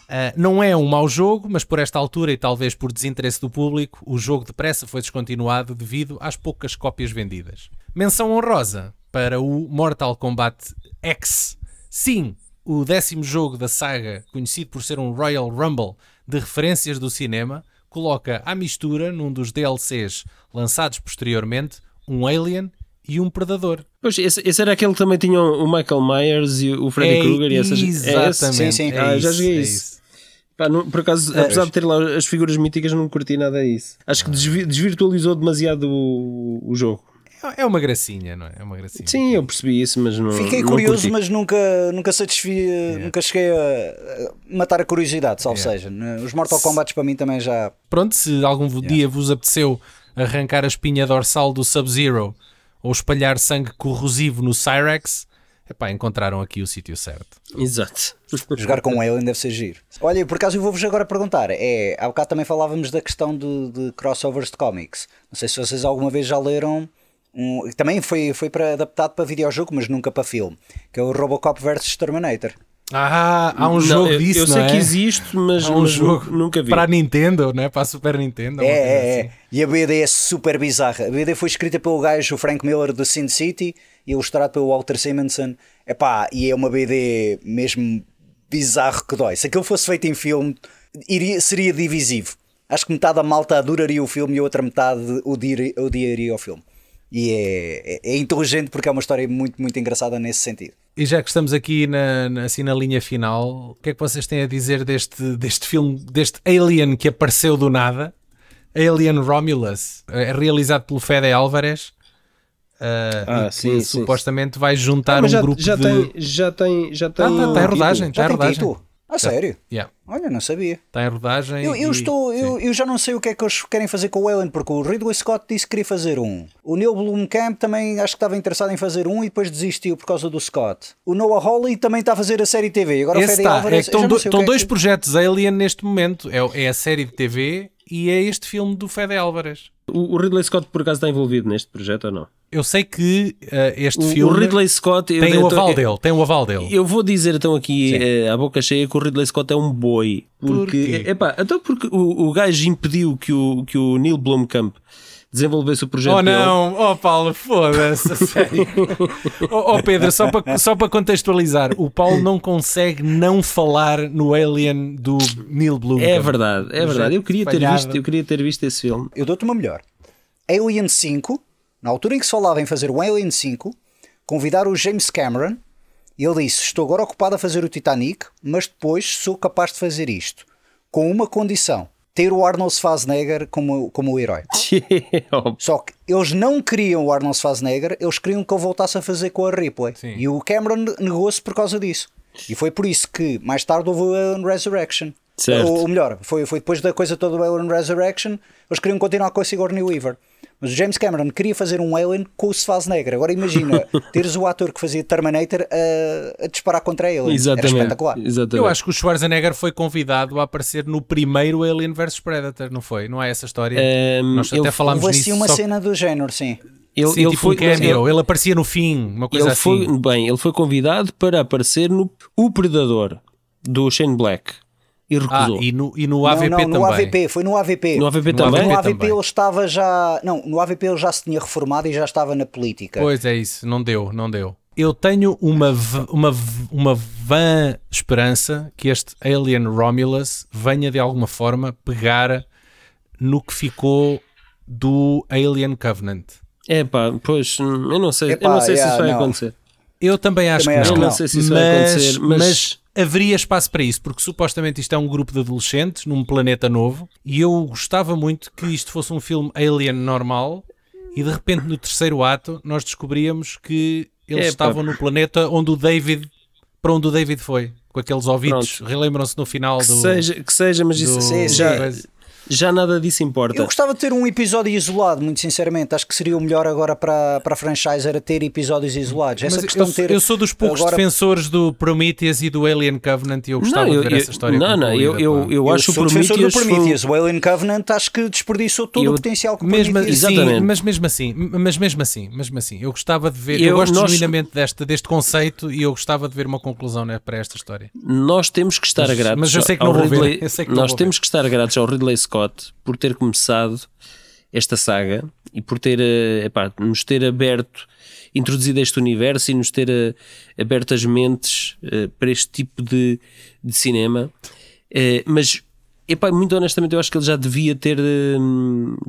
Ah, não é um mau jogo, mas por esta altura e talvez por desinteresse do público, o jogo depressa foi descontinuado devido às poucas cópias vendidas. Menção honrosa para o Mortal Kombat X. Sim, o décimo jogo da saga, conhecido por ser um Royal Rumble de referências do cinema, coloca à mistura, num dos DLCs lançados posteriormente, um Alien e um Predador. Pois, esse, esse era aquele que também tinha o Michael Myers e o Freddy Krueger e essas é esse? Exatamente. Sim, sim. é Ah, já isso, joguei é isso. Pá, não- por acaso, É. apesar de ter lá as figuras míticas, não curti nada disso. Acho que Ah. desvi- desvirtualizou demasiado o, o jogo. É uma gracinha, não é? É uma gracinha. Sim, eu percebi isso, mas não. Fiquei não curioso, curti. mas nunca, nunca satisfi, nunca cheguei a matar a curiosidade, salvo seja. né? Os Mortal Kombat para mim também já. Pronto, se algum dia vos apeteceu arrancar a espinha dorsal do Sub-Zero ou espalhar sangue corrosivo no Cyrex, epá, encontraram aqui o sítio certo. Exato. Jogar com um Alien deve ser giro. Olha, e por acaso eu vou-vos agora perguntar: é, há bocado também falávamos da questão de, de crossovers de cómics. Não sei se vocês alguma vez já leram. Um, também foi, foi para, adaptado para videojogo, mas nunca para filme. Que é o Robocop vs Terminator. Ah, há um Não, jogo eu, disso, eu não sei é? que existe, mas, Há um mas jogo nu- nunca vi. para a Nintendo, não é? Para a Super Nintendo. É, é, é. assim. E a BD é super bizarra. A BD foi escrita pelo gajo, o Frank Miller, do Sin City, e ilustrado pelo Walter Simonson. Epá, e é uma BD mesmo bizarro que dói. Se aquilo fosse feito em filme, iria, seria divisivo. Acho que metade da malta adoraria o filme e a outra metade odiaria, odiaria o filme. E é, é, é inteligente porque é uma história muito, muito engraçada nesse sentido. E já que estamos aqui na, assim na linha final, o que é que vocês têm a dizer deste, deste filme, deste Alien que apareceu do nada? Alien Romulus, é realizado pelo Fede Álvares. ah, Ah, e que sim, sim. supostamente vai juntar Ah, mas um já, grupo já de. tem, já tem, já tem. Tá, tá, tá em rodagem, tá Já em tem rodagem. título? A sério? Yeah, Olha, não sabia. está em rodagem. Eu, eu e- estou, eu, eu já não sei o que é que eles querem fazer com o Alien, porque o Ridley Scott disse que queria fazer um. O Neil Blomkamp também acho que estava interessado em fazer um e depois desistiu por causa do Scott. O Noah Hawley também está a fazer a série TV. Agora o Esse Fede está, Álvares, é estão, do- o é dois que- projetos Alien neste momento. É, é a série de TV e é este filme do Fede Álvares. O, o Ridley Scott por acaso está envolvido neste projeto ou não? Eu sei que ah, este O, filme o Ridley Scott tem eu o aval eu- dele. Tem o aval dele. Eu vou dizer então aqui eh, à boca cheia que o Ridley Scott é um boi. Porque, Porquê? epá, então porque o, o gajo impediu que o, que o Neil Blomkamp desenvolvesse o projeto Oh dele. não, oh Paulo, foda-se, a sério. <laughs> oh, oh, Pedro, só para só para contextualizar, o Paulo não consegue não falar no Alien do Neil Blomkamp. É verdade, é verdade. Eu queria, ter visto, eu queria ter visto esse filme. Eu dou-te uma melhor. Alien 5, na altura em que se falava em fazer o Alien 5, convidaram o James Cameron e ele disse: Estou agora ocupado a fazer o Titanic, mas depois sou capaz de fazer isto, com uma condição: ter o Arnold Schwarzenegger como, como o herói. <laughs> Só que eles não queriam o Arnold Schwarzenegger, eles queriam que ele voltasse a fazer com a Ripley. Sim. E o Cameron negou-se por causa disso. E foi por isso que mais tarde houve o Alien Resurrection. Certo. Ou, ou melhor, foi, foi depois da coisa toda do Alien Resurrection, eles queriam continuar com a Sigourney Weaver. Mas o James Cameron queria fazer um Alien com o Schwarzenegger. Agora imagina <laughs> teres o ator que fazia Terminator a, a disparar contra ele. Era Exatamente. espetacular. Exatamente. Eu acho que o Schwarzenegger foi convidado a aparecer no primeiro Alien vs Predator, não foi? Não é essa história? Ehm, Nós ele- até falámos Houve nisso. assim uma só cena do género, sim. Ele, Sim, ele tipo foi, um cameo, ele, ele aparecia no fim, uma coisa ele assim. foi, bem, ele foi convidado para aparecer no O Predador do Shane Black e Ah, recusou. e no, e no Não, AVP não, também. no AVP, foi no AVP. No AVP No também. AVP No AVP também. ele estava já. Não, no AVP ele já se tinha reformado e já estava na política. Pois é isso, não deu, não deu. Eu tenho uma, uma, uma vã esperança que este Alien Romulus venha de alguma forma pegar no que ficou do Alien Covenant. É pá, pois, eu não sei, Epá, eu não sei se yeah, isso vai não. acontecer. Eu também acho Também que acho não. não. não sei se isso vai acontecer, mas, haveria espaço para isso, porque supostamente isto é um grupo de adolescentes num planeta novo e eu gostava muito que isto fosse um filme alien normal e de repente no terceiro ato nós descobríamos que eles estavam no planeta onde o David, para onde o David foi, com aqueles ouvidos, relembram-se no final Que do... seja, que seja, mas isso do- Sim, já. Já nada disso importa. Eu gostava de ter um episódio isolado, muito sinceramente. Acho que seria o melhor agora para, para a franchise era ter episódios isolados. Essa Mas questão eu, ter. eu sou dos poucos agora- defensores do Prometheus e do Alien Covenant e eu gostava não, eu, de ver eu- essa história não, não, eu, eu, eu acho o sou defensor Prometheus, do foi Prometheus. O Alien Covenant acho que desperdiçou todo Eu- o potencial que o mesmo, Prometheus sim, Exatamente. mas mesmo assim, mas mesmo assim, mesmo assim, eu gostava de ver, eu, Eu- gosto nós- genuinamente deste, deste conceito e eu gostava de ver uma conclusão né, para esta história. Nós temos que estar Mas- gratos mas eu sei que ao não vou ver. Ridley, <laughs> Eu sei que não nós vou temos que estar gratos ao Ridley Scott por ter começado esta saga e por ter eh, epá, nos ter aberto introduzido este universo e nos ter eh, aberto as mentes eh, para este tipo de, de cinema. Mas epá, muito honestamente eu acho que ele já devia ter eh,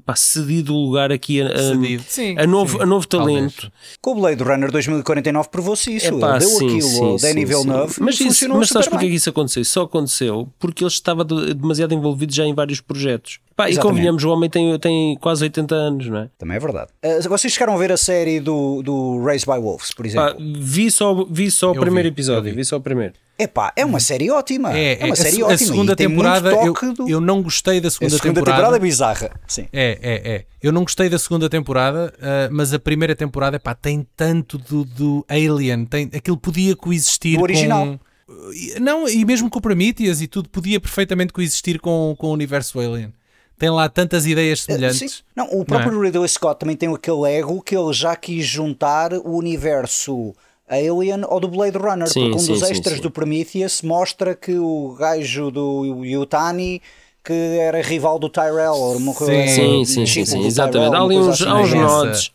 pá, cedido o lugar aqui a, a- Cedido. Sim, a novo, sim, a novo talvez. talento Com o Blade Runner 2049 provou-se isso. Epá, Deu sim, aquilo sim, ao Danny sim, Villeneuve sim. Mas, e isso, mas sabes porque é que isso aconteceu? Isso Só aconteceu porque ele estava de- demasiado envolvido já em vários projetos. Pá, e convenhamos, o homem tem, tem quase 80 anos, não é? Também é verdade. Uh, vocês chegaram a ver a série do, do Raised by Wolves, por exemplo? Pá, vi só, vi só o primeiro vi, episódio, vi. vi. só o primeiro. Epá, é uma série ótima. É, É, uma série a, ótima. a segunda e tem muito temporada eu, do- eu não gostei da A segunda, segunda temporada é bizarra. Sim. É, é, é. Eu não gostei da segunda temporada, ah, mas a primeira temporada pá, tem tanto do, do Alien, tem, aquilo podia coexistir Do original. com. E- Não, e mesmo com o Prometheus e tudo, podia perfeitamente coexistir com, com o universo Alien. Tem lá tantas ideias Uh, semelhantes. sim. Não, o próprio Não é? Ridley Scott também tem aquele ego que ele já quis juntar o universo Alien ao do Blade Runner, Sim, porque um sim, dos sim, extras sim. do Prometheus mostra que o gajo do Yutani que era rival do Tyrell, ou morreu Sim, Sim, sim, sim, exatamente. Tyrell, Há ali uns, coisa há uns assim. Nods,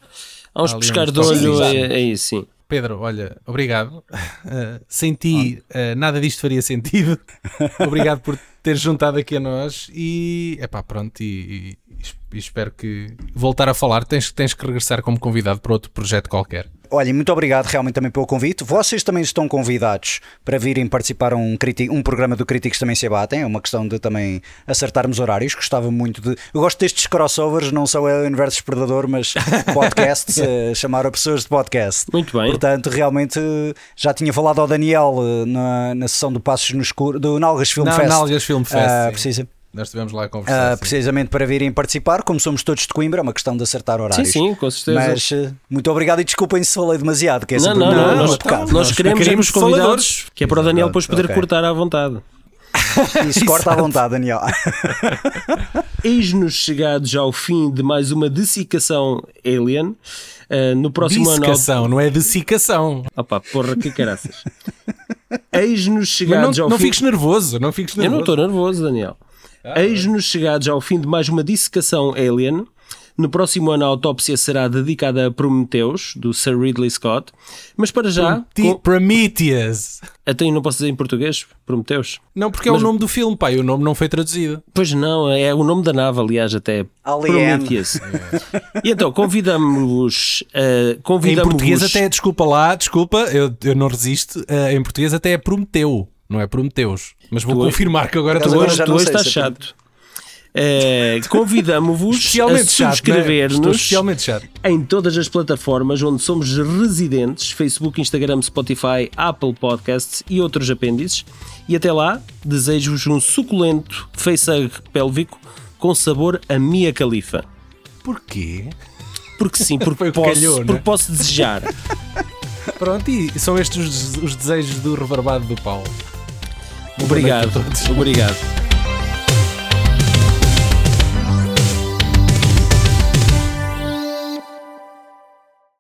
há uns pescar de olho, é, é isso, sim. Pedro, olha, obrigado. Uh, <laughs> sem ti, uh, nada disto faria sentido. <laughs> obrigado por ter juntado aqui a nós e, epá, pronto, e, e- e espero que voltar a falar. Tens, tens que regressar como convidado para outro projeto qualquer. Olha, e muito obrigado realmente também pelo convite. Vocês também estão convidados para virem participar a um, um programa do Críticos Também Se Abatem. É uma questão de também acertarmos horários. Gostava muito de. Eu gosto destes crossovers, não só Alien vs Predador, mas <laughs> podcasts, eh, chamar a pessoas de podcast. Muito bem. Portanto, realmente eh, já tinha falado ao Daniel eh, na, na sessão do Passos no Escuro, do Nalgas Film Na- Fest. Nalgas Film Fest, sim. precisa- Nós estivemos lá a ah, conversar. sim. precisamente para virem participar, como somos todos de Coimbra, é uma questão de acertar Sim, horários. sim, com certeza. Mas eh, muito obrigado e desculpem se falei demasiado, que é não, sempre não, não, nós, nós Nós queremos, queremos os convidados, que é para o Daniel depois poder Ok. cortar à vontade. <laughs> Isso corta à vontade, Daniel. <laughs> Eis-nos chegados ao fim de mais uma desiccação Alien. Uh, no próximo ano. Dissecação, não é desicação. Opa, porra, que caraças. Eis-nos chegados não, ao não fim. fiques nervoso, não fiques Eu não nervoso. estou nervoso, Daniel. Eis-nos chegados ao fim de mais uma dissecação Alien. No próximo ano a autópsia será dedicada a Prometheus, do Sir Ridley Scott. Mas para já, Ti- com... Prometheus. até eu não posso dizer em português, Prometheus. Não, porque é o nome do filme, e o nome não foi traduzido. Pois não, é o nome da nave, aliás, até Alien. Prometheus. <laughs> E então, convidamos-vos. Uh, Em convidamos português até, desculpa lá, desculpa, eu, eu não resisto. eh, em português até é Prometeu, não é Prometeus. Mas vou Tu- confirmar que agora Tu hoje, tu hoje estás se é chato. Eh, Convidamos-vos a subscrever-nos chato. em todas as plataformas onde somos residentes: Facebook, Instagram, Spotify, Apple Podcasts e outros apêndices. E até lá, desejo-vos um suculento facehug pélvico com sabor a Mia Khalifa. Porquê? Porque sim, <laughs> porque, posso, calhou, né? porque posso desejar. Pronto, e são estes os, os desejos do rebarbado do Paulo. Obrigado. Obrigado.